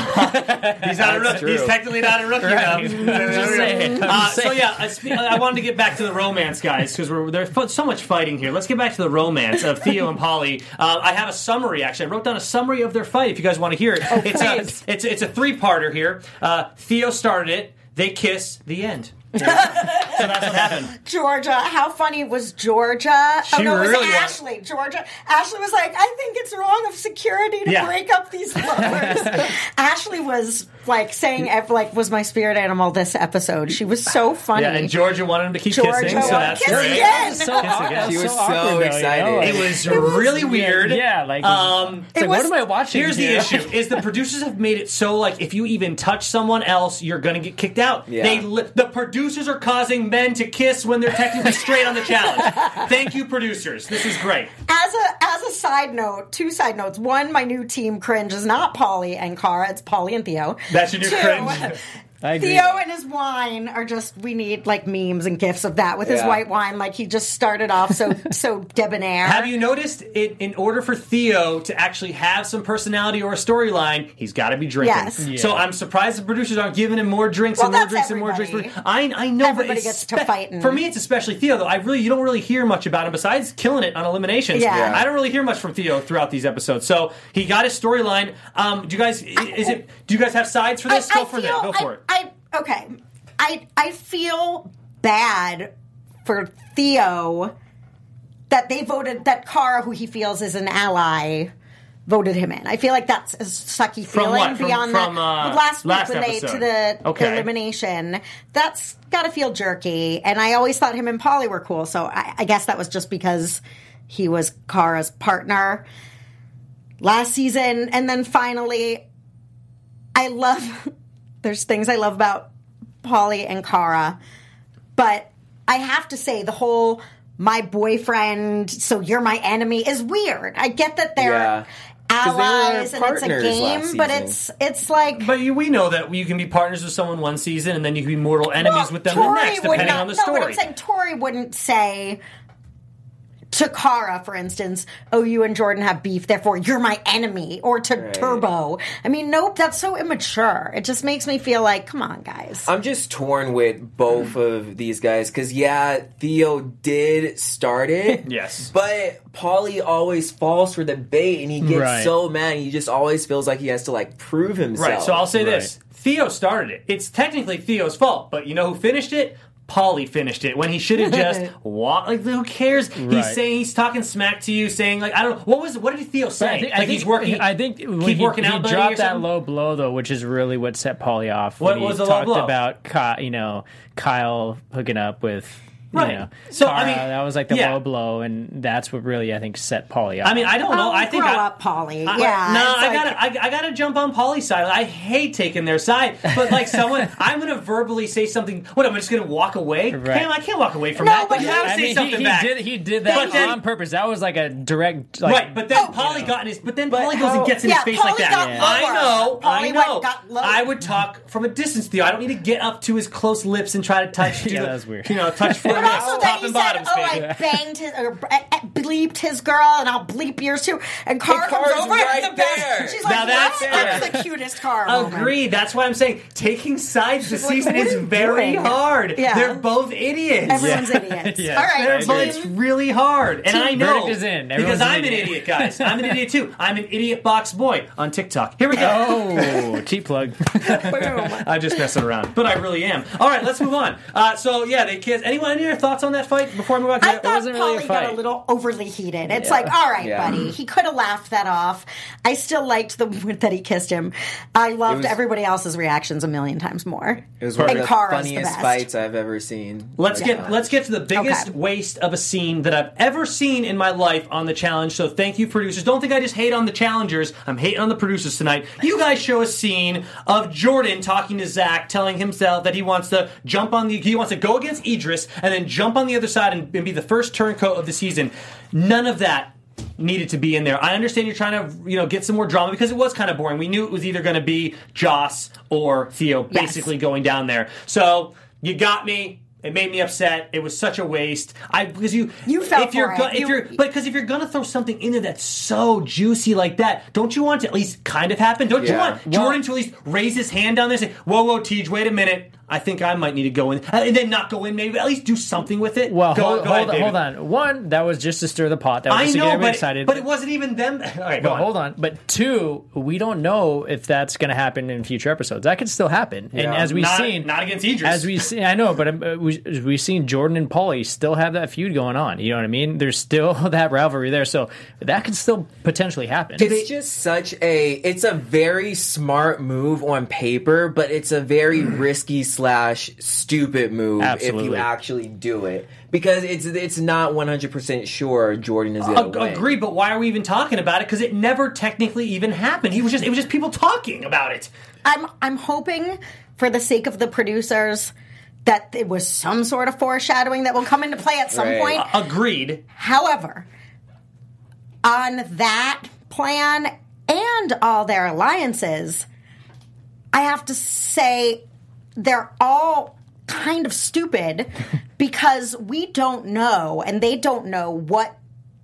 He's not a rookie.
true.
He's technically not a rookie
Right.
now.
Just
Uh, so yeah, I, I wanted to get back to the romance, guys, because we're there's so much fighting here. Let's get back to the romance of Theo and Paulie. Uh, I have a summary. Actually, I wrote down a summary of their fight. If you guys want to hear it, it's a it's it's a three parter here. Uh, Theo started it. They kiss. The end. So that's what happened.
Georgia, how funny was Georgia? oh
She
no, it was
really was.
Ashley. Georgia. Ashley was like, I think it's wrong of security to
Yeah.
break up these lovers. [LAUGHS] Ashley was like saying, like, was my spirit animal this episode. She was so funny.
Yeah, and Georgia wanted him to keep
Georgia
kissing, so that's
kiss
great.
again.
So,
again.
She was so
awkward, though, you
excited.
know?
It was really weird.
Yeah, like,
Um,
it's like,
was-
what am I watching?
Here's the issue: is the producers have made it so like if you even touch someone else, you're gonna get kicked out.
Yeah.
They li- the producers are causing men to kiss when they're technically straight on the challenge. [LAUGHS] Thank you, producers. This is great.
As a as a side note, two side notes. One, my new team cringe is not Paulie and Cara; it's Paulie and Theo.
That's your new
Two,
cringe. [LAUGHS]
I agree.
Theo and his wine are just we need like memes and gifs of that with his
Yeah.
white wine. Like he just started off so [LAUGHS] so debonair.
Have you noticed it? In order for Theo to actually have some personality or a storyline, he's got to be drinking.
Yes.
Yeah.
So I'm surprised the producers aren't giving him more drinks
Well,
and more
that's
drinks and more drinks. I I know,
Everybody
but
gets to
espe-
fighting.
For me, it's especially Theo though. I really you don't really hear much about him besides killing it on eliminations.
Yeah. Yeah.
I don't really hear much from Theo throughout these episodes. So he got his storyline. Um, do you guys is it? Do you guys have sides for this? Go for it. Go for
I,
it.
Okay. I I feel bad for Theo that they voted that Cara, who he feels is an ally, voted him in. I feel like that's a sucky
From
feeling
what?
Beyond
from,
that.
uh,
last week
last
when they to the
Okay.
elimination, that's got to feel jerky. And I always thought him and Paulie were cool, so I, I guess that was just because he was Cara's partner last season, and then finally, I love. There's things I love about Paulie and Cara, but I have to say the whole my boyfriend, so you're my enemy is weird. I get that they're
Yeah. 'Cause they
allies and it's a game, but it's it's like
But you, we know that you can be partners with someone one season, and then you can be mortal enemies
Well,
with them
Tori
the next,
would
depending
not,
on the story.
no,
story.
but I'm saying Tori wouldn't say to Cara, for instance, "Oh, you and Jordan have beef, therefore you're my enemy," or to
Right.
Turbo. I mean, nope, that's so immature. It just makes me feel like, come on, guys.
I'm just torn with both hmm. of these guys because yeah, Theo did start it. [LAUGHS]
Yes.
but Paulie always falls for the bait, and he gets
Right.
so mad. He just always feels like he has to like prove himself.
Right. So I'll say
Right.
this: Theo started it. It's technically Theo's fault, but you know who finished it? Paulie finished it when he should have just [LAUGHS] walked. Like, who cares?
Right.
He's saying he's talking smack to you, saying like, I don't. know. What was? What did Theo say?
I think,
like
I think
he's working.
I think when
keep
he,
working
he
out, buddy, or
dropped that low blow though, which is really what set Paulie off.
What
when he
was the low
talked
blow?
about you know Kyle hooking up with you
Right.
know
So, I mean,
that was like the
yeah.
low blow, and that's what really I think set Paulie off.
I mean, I don't know.
Oh,
I think
grow
I,
up, Paulie.
I-
yeah,
no, I
like-
gotta, I, I gotta jump on Paulie's side. I hate taking their side, but like [LAUGHS] someone, I'm gonna verbally say something. What I'm I just gonna walk away?
Right.
Pam, I can't walk away from
No,
that.
but
But you have to say
mean,
something
he,
back.
he did he did that
But then-
on purpose. That was like a direct like,
Right, but then
Oh,
Paulie
know.
got in his. But then
But
Paulie goes and gets in
Yeah,
his face
Paulie
like that.
Yeah.
I know,
Paulie
I know. I would talk from a distance, Theo. I don't need to get up to his close lips and try to touch. do [LAUGHS]
Yeah, that was weird.
You know, touch [LAUGHS] four
But
lips,
also
top
that he said,
bottom.
"Oh,
speaking.
I banged his or uh, uh, bleeped his girl, and I'll bleep yours too." And Cara comes
Cara's
over,
right
the best.
there.
She's
Now
like,
that's
"What? That's the cutest car." moment.
Agreed. That's why I'm saying taking sides this
like,
season is very
doing?
hard.
Yeah.
They're both idiots.
Everyone's idiots. [LAUGHS]
Yeah.
All right,
They're both, it's really hard, and I know
is in. Everyone's because
I'm
an
an
idiot.
idiot, guys. I'm an idiot too. I'm an idiot box boy on TikTok. Here we go.
oh [LAUGHS] cheap plug. [LAUGHS]
I'm just messing around, but I really am. All right, let's move on. Uh, so yeah, they kiss. Anyone? Any other thoughts on that fight before I move on?
I
Yeah,
thought
wasn't really a
Paulie got a little overly heated. It's like, all right,
Yeah.
buddy. He could have laughed that off. I still liked the moment [LAUGHS] that he kissed him. I loved
was-
everybody else's reactions a million times more.
It was one
and
of the
Cara's
funniest
best.
fights I've ever seen.
Let's
Yeah.
get uh, let's get to the biggest
Okay.
waste of a scene that I've ever seen in my life on the challenge. So thank you, producers. Don't think I just hate on the challengers. I'm hating on the producers tonight. You guys show a scene of Jordan talking to Zach, telling himself that he wants to jump on the he wants to go against Idris and then jump on the other side and, and be the first turncoat of the season. None of that needed to be in there. I understand you're trying to, you know, get some more drama because it was kind of boring. We knew it was either going to be Joss or Theo
Yes.
basically going down there. So you got me. It made me upset. It was such a waste. I because you
You fell
if you're
for
go-
it.
if
You-
you're but because if you're gonna throw something in there that's so juicy like that, don't you want to at least kind of happen? Don't you want Jordan to at least raise his hand down there and say, "Whoa, whoa, TJ, wait a minute." I think I might need to go in, and then not go in. Maybe at least do something with it.
Well,
go,
hold,
go
hold, on, hold on. One, that was just to stir the pot. That was
I
just to
know,
get
but,
excited.
but it wasn't even them. [LAUGHS] All right, go
But
on.
hold on. But two, we don't know if that's going to happen in future episodes. That could still happen. And as we've
Not-
seen,
not against Idris.
As we see, I know, but um, uh, we, we've seen Jordan and Paulie still have that feud going on. You know what I mean? There's still [LAUGHS] that rivalry there, so that could still potentially happen.
It's just such a. It's a very smart move on paper, but it's a very risky slash stupid move if you actually do it because it's it's not one hundred percent sure Jordan is going
Ag-
to win.
Agree, but why are we even talking about it? Because it never technically even happened. He was just it was just people talking about it.
I'm I'm hoping for the sake of the producers that it was some sort of foreshadowing that will come into play at some
Right.
point.
Agreed.
However, on that plan and all their alliances, I have to say they're all kind of stupid because we don't know and they don't know what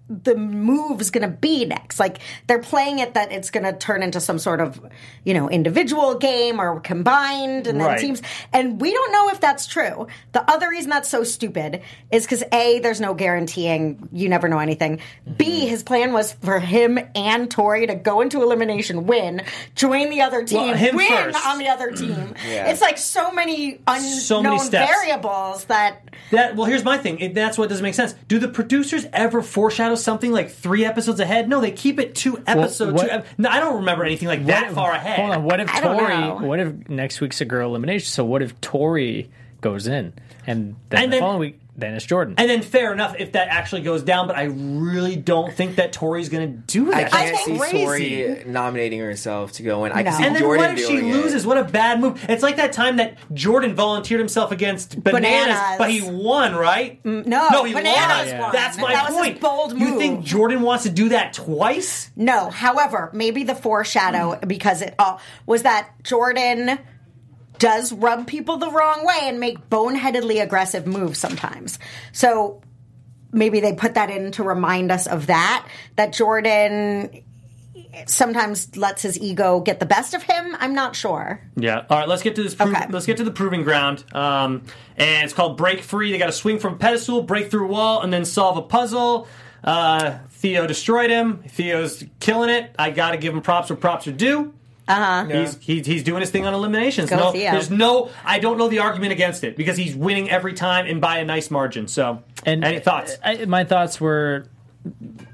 the move's going to be next. Like they're playing it that it's going to turn into some sort of, you know, individual game or combined and then teams. And we don't know if that's true. The other reason that's so stupid is because A, there's no guaranteeing you never know anything. B, mm-hmm. his plan was for him and Tori to go into elimination, win, join the other team,
Well,
win
first.
on the other team. Mm-hmm.
Yeah.
It's like so many unknown
So many
variables that
That well, here's my thing. That's what doesn't make sense. Do the producers ever foreshadow something like three episodes ahead? No, they keep it two episodes.
what-
two no, I don't remember anything like that
What-
far ahead.
Hold on. What if
I
Tori? What if next week's a girl elimination? So what if Tori goes in, and then
And
the
then-
following week, then it's Jordan.
And then fair enough if that actually goes down, but I really don't think that Tori's going to do
I can't
I
see
crazy.
Tori nominating herself to go in. I
No.
can see
and then
Jordan
what if she
doing it.
loses? What a bad move! It's like that time that Jordan volunteered himself against bananas,
Bananas.
but he won, right?
Mm, no,
no, he
Bananas
won.
won.
That's my
That was his
point.
bold
You think. Jordan wants to do that twice?
No, however, maybe the foreshadow because it all was that Jordan does rub people the wrong way and make boneheadedly aggressive moves sometimes. So maybe they put that in to remind us of that that Jordan sometimes lets his ego get the best of him. I'm not sure.
Yeah. All right. Let's get to this. Pro-
Okay.
Let's get to the proving ground. Um, and it's called break free. They got to swing from pedestal, break through wall, and then solve a puzzle. Uh, Theo destroyed him. Theo's killing it. I got to give him props where props are due.
Uh-huh.
He's, he's he's doing his thing on eliminations.
Go
no,
Theo.
there's no. I don't know the argument against it because he's winning every time and by a nice margin. So,
And
any thoughts?
I, my thoughts were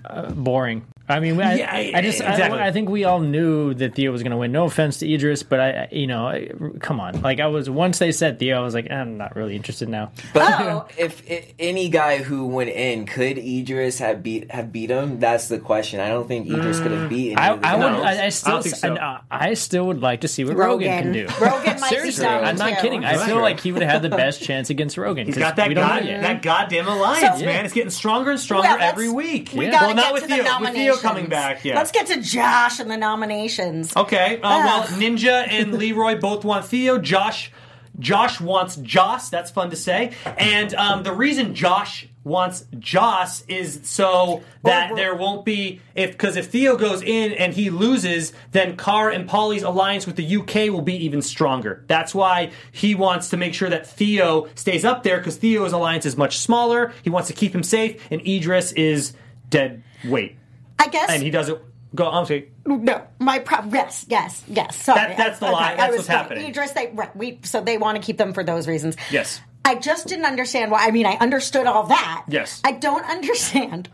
uh, boring. I mean, I,
Yeah,
I just,
exactly.
I, I think we all knew that Theo was going to win. No offense to Idris, but I, I- you know, I, come on. Like I was once they said Theo, I was like, I'm not really interested now.
But
Oh.
if, if any guy who went in could Idris have beat have beat him, that's the question. I don't think Idris could have mm. beaten.
I,
any of the
I would,
No.
I, I
I
still,
don't so.
I, uh, I still would like to see what Rogan,
Rogan.
can do. [LAUGHS]
Rogan
Seriously,
down,
I'm not
too.
kidding. I
That's
feel like he would have had the best chance against Rogan.
He's got that
we don't
god,
yet.
that goddamn alliance,
So-
man. It's getting stronger and stronger
Well,
every week.
We
Yeah.
gotta
well, not
get
with
to
Theo.
the
With Coming back, yeah.
Let's get to Josh and the nominations.
Okay. Uh, well, Ninja and Leroy both want Theo. Josh, Josh wants Joss. That's fun to say. And um, the reason Josh wants Joss is so that
well-
there won't be if because if Theo goes in and he loses, then Carr and Polly's alliance with the UK will be even stronger. That's why he wants to make sure that Theo stays up there because Theo's alliance is much smaller. He wants to keep him safe, and Idris is dead weight,
I guess
and he doesn't go. I'm sorry.
No, my pro- yes, yes, yes. Sorry,
That- that's the lie. That's what's happening.
Idris, they right, we so they want to keep them for those reasons.
Yes.
I just didn't understand why. I mean, I understood all that.
Yes.
I don't understand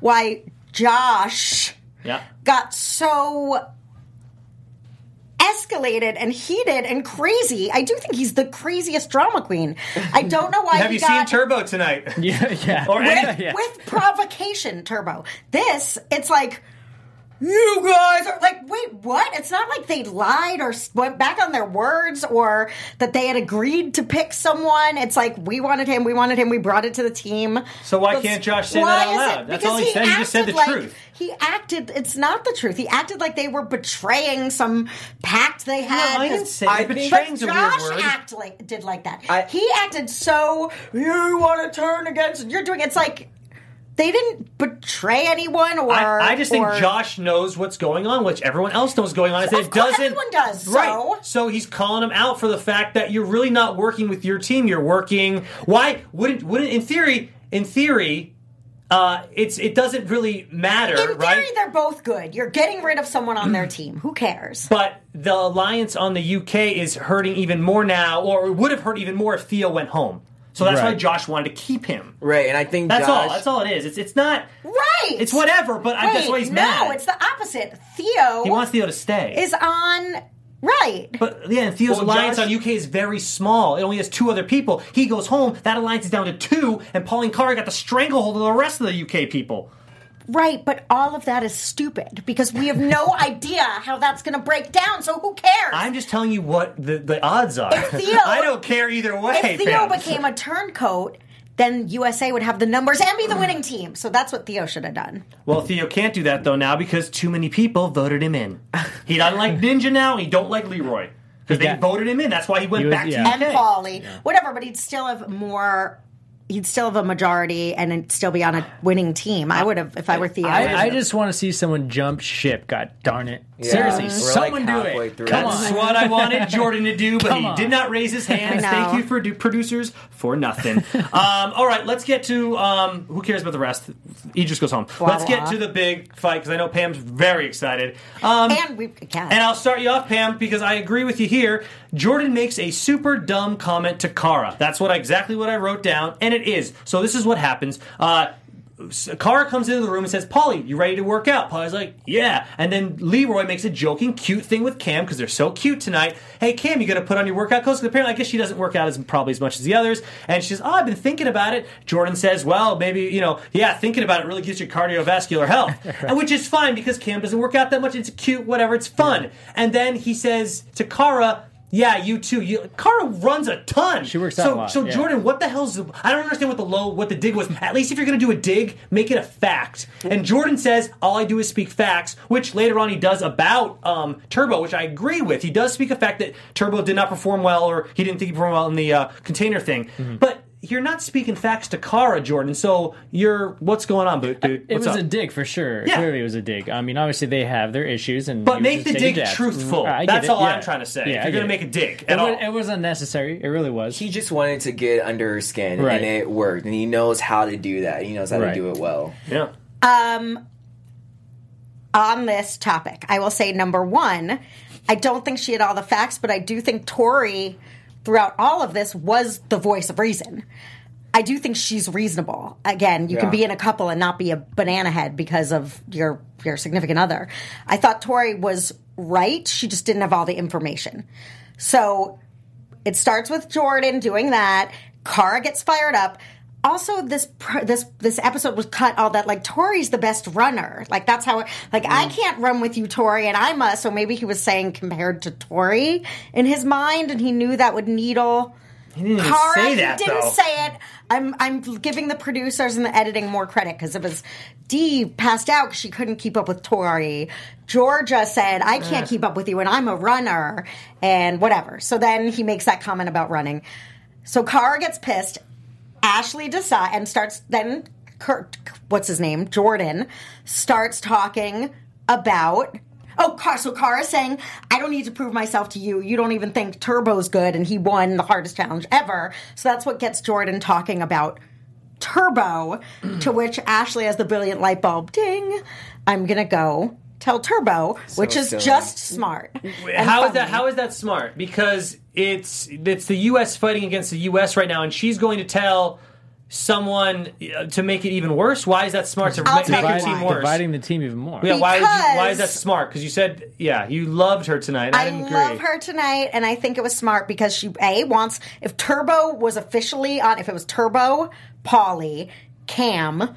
why Josh
Yeah.
got so escalated and heated and crazy. I do think he's the craziest drama queen. I don't know why
Have
he
you
got
seen Turbo tonight? [LAUGHS]
Yeah, yeah.
Or any-
with,
Yeah.
with provocation, Turbo. This, it's like, you guys are like, wait, what? It's not like they lied or went back on their words or that they had agreed to pick someone. It's like, we wanted him, we wanted him, we brought it to the team.
So why
Let's-
can't Josh say that out loud? That's
because
all he said. He just said the
like-
truth.
He acted, it's not the truth. He acted like they were betraying some pact they had.
I didn't say
I
that. betraying's a weird
Josh
word.
act like did like that.
I-
he acted so you want to turn against you're doing it's like they didn't betray anyone or
I, I just think Josh knows what's going on, which everyone else knows going on. Is it doesn't.
everyone does, so-
Right. So he's calling him out for the fact that you're really not working with your team. You're working. Why wouldn't wouldn't in theory? In theory, uh, it's it doesn't really matter,
In theory,
right?
they're both good. You're getting rid of someone on their team. Who cares?
But the alliance on the UK is hurting even more now, or it would have hurt even more if Theo went home. So that's why Josh wanted to keep him.
Right, and I think
That's
Josh,
all. That's all it is. It's it's not.
Right.
It's whatever. But I, that's
Wait,
why he's
no,
mad.
No, it's the opposite. Theo
he wants Theo to stay.
is on right.
But yeah, and Theo's
Well,
alliance
Josh-
on UK is very small. It only has two other people. He goes home. That alliance is down to two, and Pauline Carr got the stranglehold of the rest of the UK people.
Right, but all of that is stupid because we have no [LAUGHS] idea how that's going to break down. So who cares?
I'm just telling you what the, the odds are.
If Theo- [LAUGHS]
I don't care either way.
if Theo
Pam.
became a turncoat, then USA would have the numbers and be the winning [SIGHS] team. So that's what Theo should have done.
well, Theo can't do that though now because too many people voted him in. He doesn't like [LAUGHS] Ninja now. He don't like Leroy because they
Yeah.
voted him in. That's why he went
He was-
back
yeah.
to
And
UK.
Paulie, whatever, but he'd still have more. He'd still have a majority and it'd still be on a winning team. I would have if I were Theo.
I, I just want to see someone jump ship. God darn it!
Yeah,
Seriously,
we're
someone
like
do it. Come
That's
on.
what I wanted Jordan to do, but
Come
he
on.
did not raise his [LAUGHS] hand. Thank you for do- producers for nothing. [LAUGHS] um, all right, let's get to um, who cares about the rest. Idris goes home.
Blah,
let's get
blah.
to the big fight because I know Pam's very excited. Um,
and we can.
and I'll start you off, Pam, because I agree with you here. Jordan makes a super dumb comment to Cara. That's what exactly what I wrote down, and it is. So this is what happens. Uh, Cara comes into the room and says, "Paulie, you ready to work out?" Paulie's like, "Yeah." And then Leroy makes a joking, cute thing with Kam because they're so cute tonight. Hey, Kam, you gonna put on your workout clothes? 'Cause apparently, I guess she doesn't work out as probably as much as the others. And she says, "Oh, I've been thinking about it." Jordan says, "Well, maybe you know, yeah, thinking about it really gives you cardiovascular health, [LAUGHS] and which is fine because Kam doesn't work out that much. It's cute, whatever. It's fun." And then he says to Cara. Yeah, you too. You, Cara runs a ton.
She works out
so,
a lot,
So
yeah.
Jordan, what the hell's? The, I don't understand what the low, what the dig was. At least if you're going to do a dig, make it a fact. And Jordan says, "All I do is speak facts," which later on he does about um, Turbo, which I agree with. He does speak a fact that Turbo did not perform well, or he didn't think he performed well in the uh, container thing.
Mm-hmm.
But you're not speaking facts to Cara, Jordan. So you're what's going on, boot? dude?
It was
up?
a dig for sure.
Yeah.
Clearly, it was a dig. I mean, obviously they have their issues, and
But make the dig
a
truthful.
I get
That's
it,
all
yeah.
I'm trying to say.
Yeah,
if you're going to
get
make a dig
it
at
was, it was unnecessary. It really was.
he just wanted to get under her skin,
Right.
and it worked. And he knows how to do that. He knows how
Right.
to do it well.
yeah.
um, on this topic, I will say number one, I don't think she had all the facts, but I do think Tori, throughout all of this, was the voice of reason. I do think she's reasonable. Again, you can be in a couple and not be a banana head because of your your significant other. I thought Tori was right. She just didn't have all the information. So it starts with Jordan doing that. Cara gets fired up. Also, this this this episode was cut all that like Tori's the best runner. Like that's how like I
Mm.
can't run with you, Tori, and I must. So maybe he was saying compared to Tori in his mind, and he knew that would needle.
He didn't
Cara,
say that
he didn't
though.
say it. I'm I'm giving the producers and the editing more credit because it was Dee passed out because she couldn't keep up with Tori. Georgia said, "I can't keep up with you, and I'm a runner," and whatever. So then he makes that comment about running. So Cara gets pissed. Ashley decide and starts then. Kurt, what's his name? Jordan starts talking about. Oh, Car- so Cara's saying, I don't need to prove myself to you. You don't even think Turbo's good, and he won the hardest challenge ever. So that's what gets Jordan talking about Turbo, to mm. which Ashley has the brilliant light bulb ding. I'm going to go tell Turbo, which is
silly.
just smart.
How is that? How is that smart? Because it's it's the U.S. fighting against the U.S. right now, and she's going to tell someone uh, to make it even worse? Why is that smart to
I'll
make,
tell
make team
why.
worse?
dividing the team even more.
yeah, why, would you, why is that
Because-
smart? Because you said, yeah, you loved her tonight. I,
I
didn't agree.
love her tonight, and I think it was smart because she a wants if Turbo was officially on, if it was Turbo, Paulie, Kam,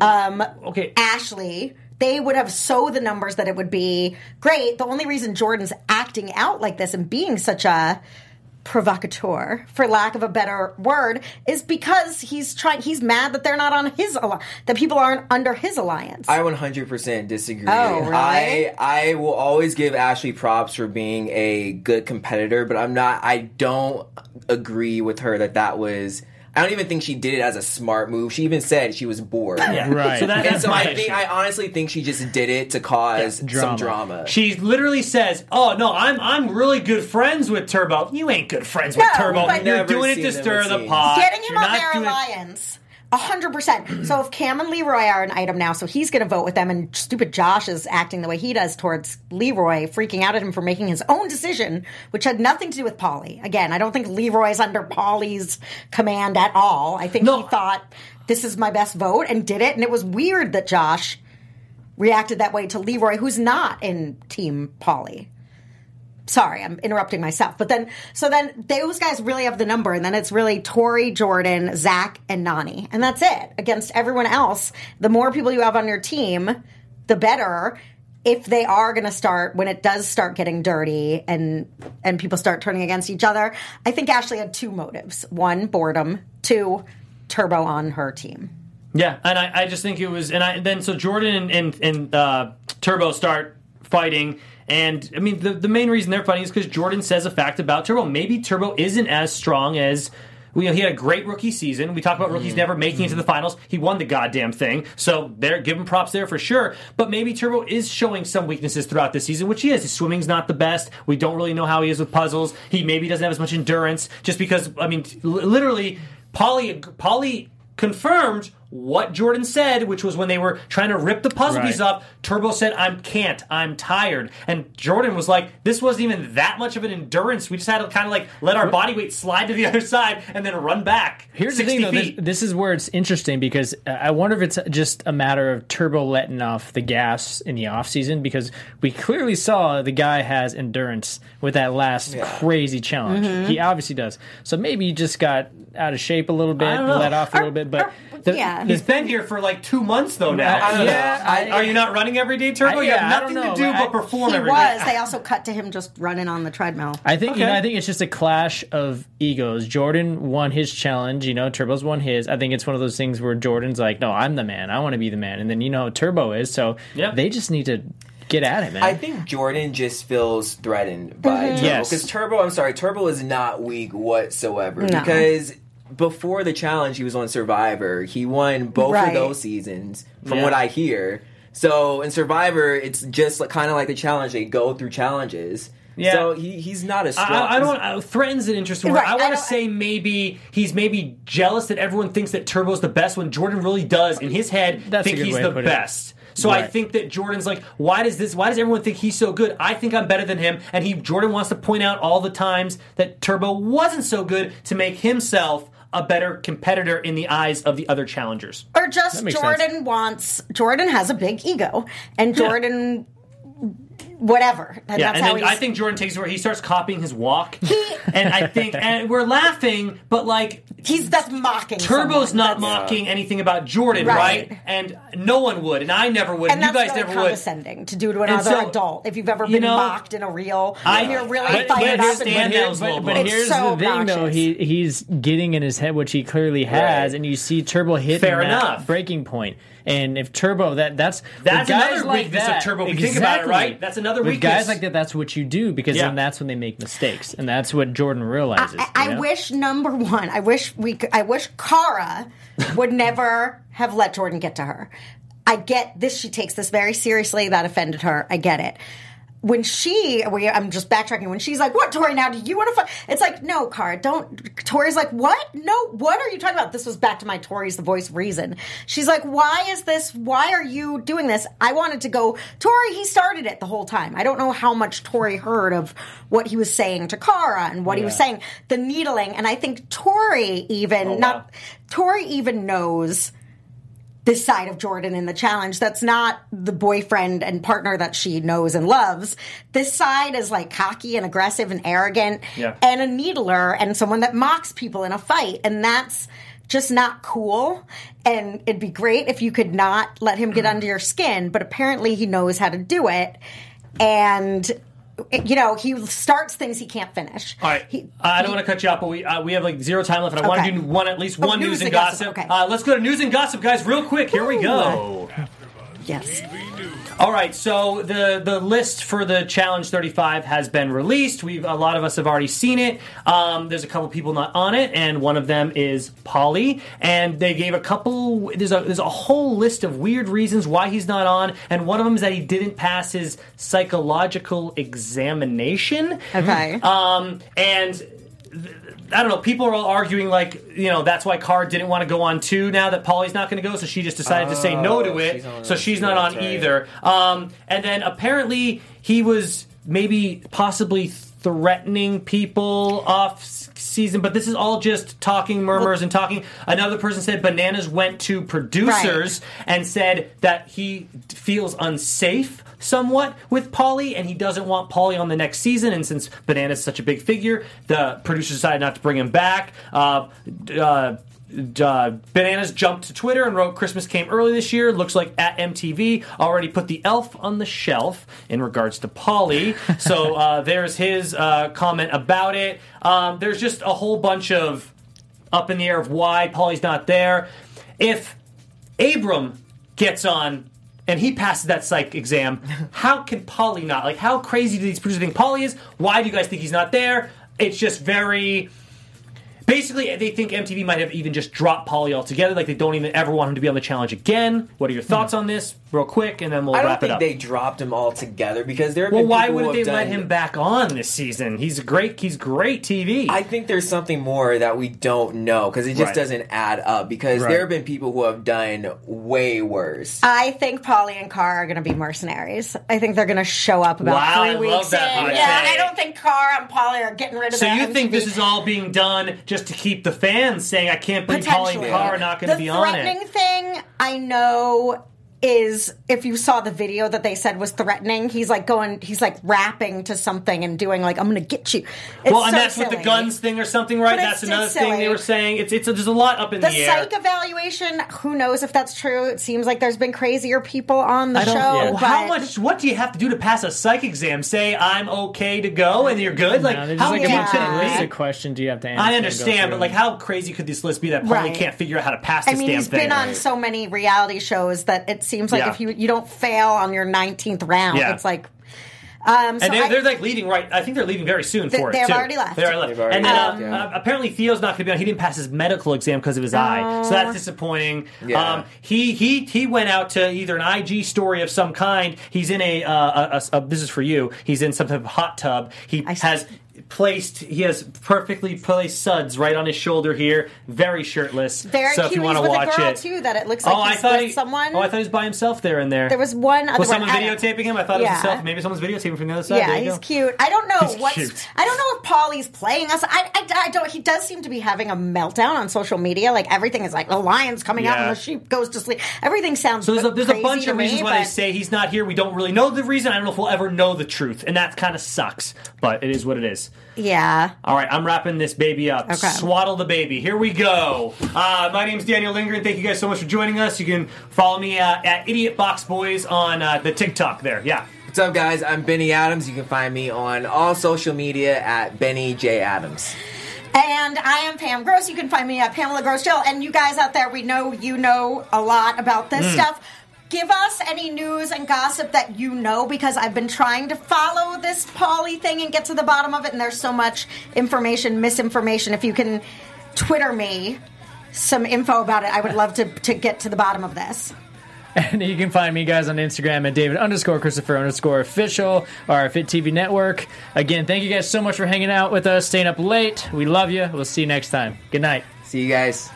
um,
Okay.
Ashley. They would have so the numbers that it would be great. The only reason Jordan's acting out like this and being such a provocateur, for lack of a better word, is because he's trying. He's mad that they're not on his that people aren't under his alliance.
I 100% disagree.
Oh, really?
I I will always give Ashley props for being a good competitor, but I'm not. I don't agree with her that that was. I don't even think she did it as a smart move. She even said she was bored.
Yeah. [LAUGHS]
Right.
So that,
And
that's
so
my
I
issue.
think I honestly think she just did it to cause
Yeah,
some
drama.
drama.
She literally says, "Oh no, I'm I'm really good friends with Turbo. You ain't good friends with
No,
Turbo.
but-
You're
Never
doing it
seen
to
them,
stir
it
the
seems.
pot.
Getting him
You're
on
not
their
doing it-
alliance. A hundred percent. So if Kam and Leroy are an item now, so he's going to vote with them, and stupid Josh is acting the way he does towards Leroy, freaking out at him for making his own decision, which had nothing to do with Paulie. Again, I don't think Leroy's under Paulie's command at all. I think
No.
he thought this is my best vote and did it, and it was weird that Josh reacted that way to Leroy, who's not in Team Polly sorry, I'm interrupting myself. But then, so then those guys really have the number, and then it's really Tori, Jordan, Zach, and Nany, and that's it. Against everyone else, the more people you have on your team, the better. If they are going to start when it does start getting dirty and and people start turning against each other, I think Ashley had two motives: one, boredom; two, turbo on her team.
Yeah, and I, I just think it was, and I then so Jordan and and, and uh, Turbo start fighting, and I mean the the main reason they're fighting is because Jordan says a fact about Turbo. Maybe Turbo isn't as strong as. You know, he had a great rookie season. We talk about rookies
Mm-hmm.
never making it to the finals. He won the goddamn thing, so there, give him props there for sure. But maybe Turbo is showing some weaknesses throughout this season, which he is. His swimming's not the best. We don't really know how he is with puzzles. He maybe doesn't have as much endurance, just because. I mean, literally, Paulie, Paulie confirmed what Jordan said, which was when they were trying to rip the puzzle
Right.
piece off. Turbo said, "I'm can't, I'm tired," and Jordan was like, "This wasn't even that much of an endurance. We just had to kind of like let our body weight slide to the [LAUGHS] other side and then run back."
Here's the thing, though. This, this is where it's interesting because uh, I wonder if it's just a matter of Turbo letting off the gas in the off season because we clearly saw the guy has endurance with that last crazy challenge.
Mm-hmm.
He obviously does. So maybe he just got out of shape a little bit, let off a little bit. But
or-
the-
yeah.
He's been here for like two months though now.
Yeah. I-
Are you not running every day, Turbo?
I-
you have
yeah, I
nothing to
know.
do
I-
but perform
He
every
was.
day.
They also cut to him just running on the treadmill.
I think you know. I think it's just a clash of egos. Jordan won his challenge. You know, Turbo's won his. I think it's one of those things where Jordan's like, "No, I'm the man. I want to be the man." And then you know, Turbo is. So
Yeah.
they just need to get at it, man.
I think Jordan just feels threatened by mm-hmm. Turbo
Yes.
because Turbo. I'm sorry, Turbo is not weak whatsoever
No.
because before the challenge he was on Survivor. He won both
Right.
of those seasons, from
Yeah.
what I hear. So in Survivor, it's just like, kind of like the challenge. They go through challenges.
Yeah.
So he, he's not as strong.
I, I don't. Uh, threatens an interesting word.
Right,
I
I
want to say maybe he's maybe jealous that everyone thinks that Turbo's the best when Jordan really does in his head
That's
think he's the
put it.
best. So I think that Jordan's like, why does this? Why does everyone think he's so good? I think I'm better than him, and he Jordan wants to point out all the times that Turbo wasn't so good to make himself a better competitor in the eyes of the other challengers.
Or just Jordan
sense.
wants Jordan has a big ego, and
Yeah.
Jordan, whatever. And
Yeah,
that's
and
how
then I think Jordan takes where he starts copying his walk, [LAUGHS] and I think, and we're laughing, but like
he's that's mocking.
Turbo's
someone.
not
That's-
mocking anything about Jordan, right.
Right.
And no one would, and I never would, and,
And
you guys
really
never would.
condescending to do to another
so,
adult. If you've ever
you
been
know,
mocked in a reel,
I-
when you're really
but-
fired
but
up.
stand
And,
there-
But, but
blows.
here's
so
the thing, though. He he's getting in his head, which he clearly has,
Right.
and you see Turbo hitting
Fair enough.
breaking point. And if Turbo, that that's
That's another
like
weakness of Turbo. If think about it, right? That's another
with
weakness.
guys like that. That's what you do because
Yeah.
then that's when they make mistakes, and that's what Jordan realizes.
I, I
you know?
wish number one. I wish we. Could, I wish Cara [LAUGHS] would never have let Jordan get to her. I get this. She takes this very seriously. That offended her. I get it. When she, we, I'm just backtracking. When she's like, "What, Tori? Now do you want to fight?" It's like, "No, Cara, don't." Tori's like, "What? No, what are you talking about?" This was back to my Tori's the voice reason. She's like, "Why is this? Why are you doing this?" I wanted to go. Tori, he started it the whole time. I don't know how much Tori heard of what he was saying to Cara and what he was saying, the needling, and I think Tori even
Oh, wow.
not Tori even knows this side of Jordan in the challenge that's not the boyfriend and partner that she knows and loves. This side is like cocky and aggressive and arrogant
Yeah.
and a needler and someone that mocks people in a fight. And that's just not cool. And it'd be great if you could not let him get mm. under your skin, but apparently he knows how to do it. And, you know, he starts things he can't finish.
All right,
He-
I don't want to cut you off, but we uh, we have like zero time left, and I want to do one at least
Oh,
one
news
news,
and
and
gossip,
gossip.
okay.
Uh, let's go to news and gossip, guys, real quick. Here we
Ooh.
go.
Yes.
All right, so the the list for the challenge 35 has been released. We've a lot of us have already seen it. Um, there's a couple people not on it, and one of them is Paulie. And they gave a couple. There's a there's a whole list of weird reasons why he's not on, and one of them is that he didn't pass his psychological examination.
Okay.
Um, and I don't know. People are all arguing like, you know, that's why Cara didn't want to go on too. Now that Paulie's not going to go, so she just decided to say no to
Oh,
it.
she's
so
it.
she's not on
right.
either. Um, and then apparently he was maybe possibly threatening people off season, but this is all just talking murmurs and talking. Another person said Bananas went to producers and said that he feels unsafe somewhat with Paulie and he doesn't want Paulie on the next season. And since Banana's is such a big figure, the producers decided not to bring him back. Uh, uh, uh, Bananas jumped to Twitter and wrote Christmas came early this year. Looks like at MTV already put the elf on the shelf in regards to Paulie. [LAUGHS] so uh, there's his uh, comment about it. Um, there's just a whole bunch of up in the air of why Paulie's not there. If Abram gets on and he passes that psych exam, [LAUGHS] how can Paulie not? Like, how crazy do these producers think Paulie is? Why do you guys think he's not there? It's just very. Basically, they think MTV might have even just dropped Paulie altogether. Like, they don't even ever want him to be on the challenge again. What are your thoughts hmm. on this, real quick, and then we'll wrap it up.
I don't
wrap it
think
up.
they dropped him all together because there have
well,
been
why
people who
wouldn't they
have
let
done-
him back on this season? He's great. He's great TV.
I think there's something more that we don't know because it just
Right.
doesn't add up. Because
Right.
there have been people who have done way worse.
I think Paulie and Carr are going to be mercenaries. I think they're going to show up about
Wow,
three
I
weeks
love that
in.
hot
Yeah,
take.
I don't think Carr and Paulie are getting rid of
so
their
you think
MTV.
this is all being done just to keep the fans saying, "I can't believe Paulie and
Potentially.
Carr are not going to
the
be on
threatening
it"?
thing I know is if you saw the video that they said was threatening, he's like going, he's like rapping to something and doing like, "I'm going to get you." It's
Well, and
so
that's with the guns thing or something, right?
But
That's
it's
another
just
thing they were saying. It's it's there's a lot up in
The
the, air.
psych evaluation, who knows if that's true? It seems like there's been crazier people on the
I
show.
don't- yeah.
but
How much? What do you have to do to pass a psych exam? Say I'm okay to go, and you're good. Like
No,
how
just like
deep
a
Yeah.
bunch
could
of
it
list
be?
of questions you have to answer.
I understand, but like, how crazy could this list be that Paulie
Right.
can't figure out how to pass
I
this
mean,
damn
he's
thing?
been on so many reality shows that it seems like
Yeah.
if you you don't fail on your 19th round,
Yeah.
it's like. Um, so
and they're,
I-
they're like leaving right. I think they're leaving very soon
They-
for it.
they've
too.
already left.
They already left.
They've already
and then
left,
uh,
yeah.
uh, apparently Theo's not going to be on. He didn't pass his medical exam because of his eye, so that's disappointing.
Yeah.
Um, he he he went out to either an IG story of some kind. He's in a, uh, a, a, a this is for you. He's in some type of hot tub. He
I see.
Placed he has perfectly placed suds right on his shoulder here, very shirtless.
very
so if you want to watch
a girl
it.
too. That it looks oh, like
oh, I
he's
thought
with
he,
someone.
Oh, I thought he was by himself there and there.
there was one other
was
one.
someone videotaping him? I thought it was himself. Maybe someone's videotaping from the other side.
Yeah, he's
go.
cute. I don't know
He's
what's.
cute.
I don't know if Paulie's playing us. I, I, I don't. He does seem to be having a meltdown on social media. Like everything is like the lion's coming out and the sheep goes to sleep. Everything sounds.
So there's a, there's a bunch of
me,
reasons why they say he's not here. We don't really know the reason. I don't know if we'll ever know the truth, and that kind of sucks. But it is what it is.
Yeah.
All right, I'm wrapping this baby up.
Okay.
Swaddle the baby. Here we go. Uh, my is Daniel Lindgren. Thank you guys so much for joining us. You can follow me uh, at Idiot Box Boys on uh, the TikTok. There, yeah.
What's up, guys? I'm Benny Adams. You can find me on all social media at Benny J Adams.
And I am Pam Gross. You can find me at Pamela Gross Jill. And you guys out there, we know you know a lot about this stuff. Give us any news and gossip that you know because I've been trying to follow this Paulie thing and get to the bottom of it. And there's so much information, misinformation. If you can Twitter me some info about it, I would love to, to get to the bottom of this.
And you can find me guys on Instagram at David underscore Christopher underscore official or Fit TV Network. Again, thank you guys so much for hanging out with us, staying up late. We love you. We'll see you next time. Good night.
See you guys.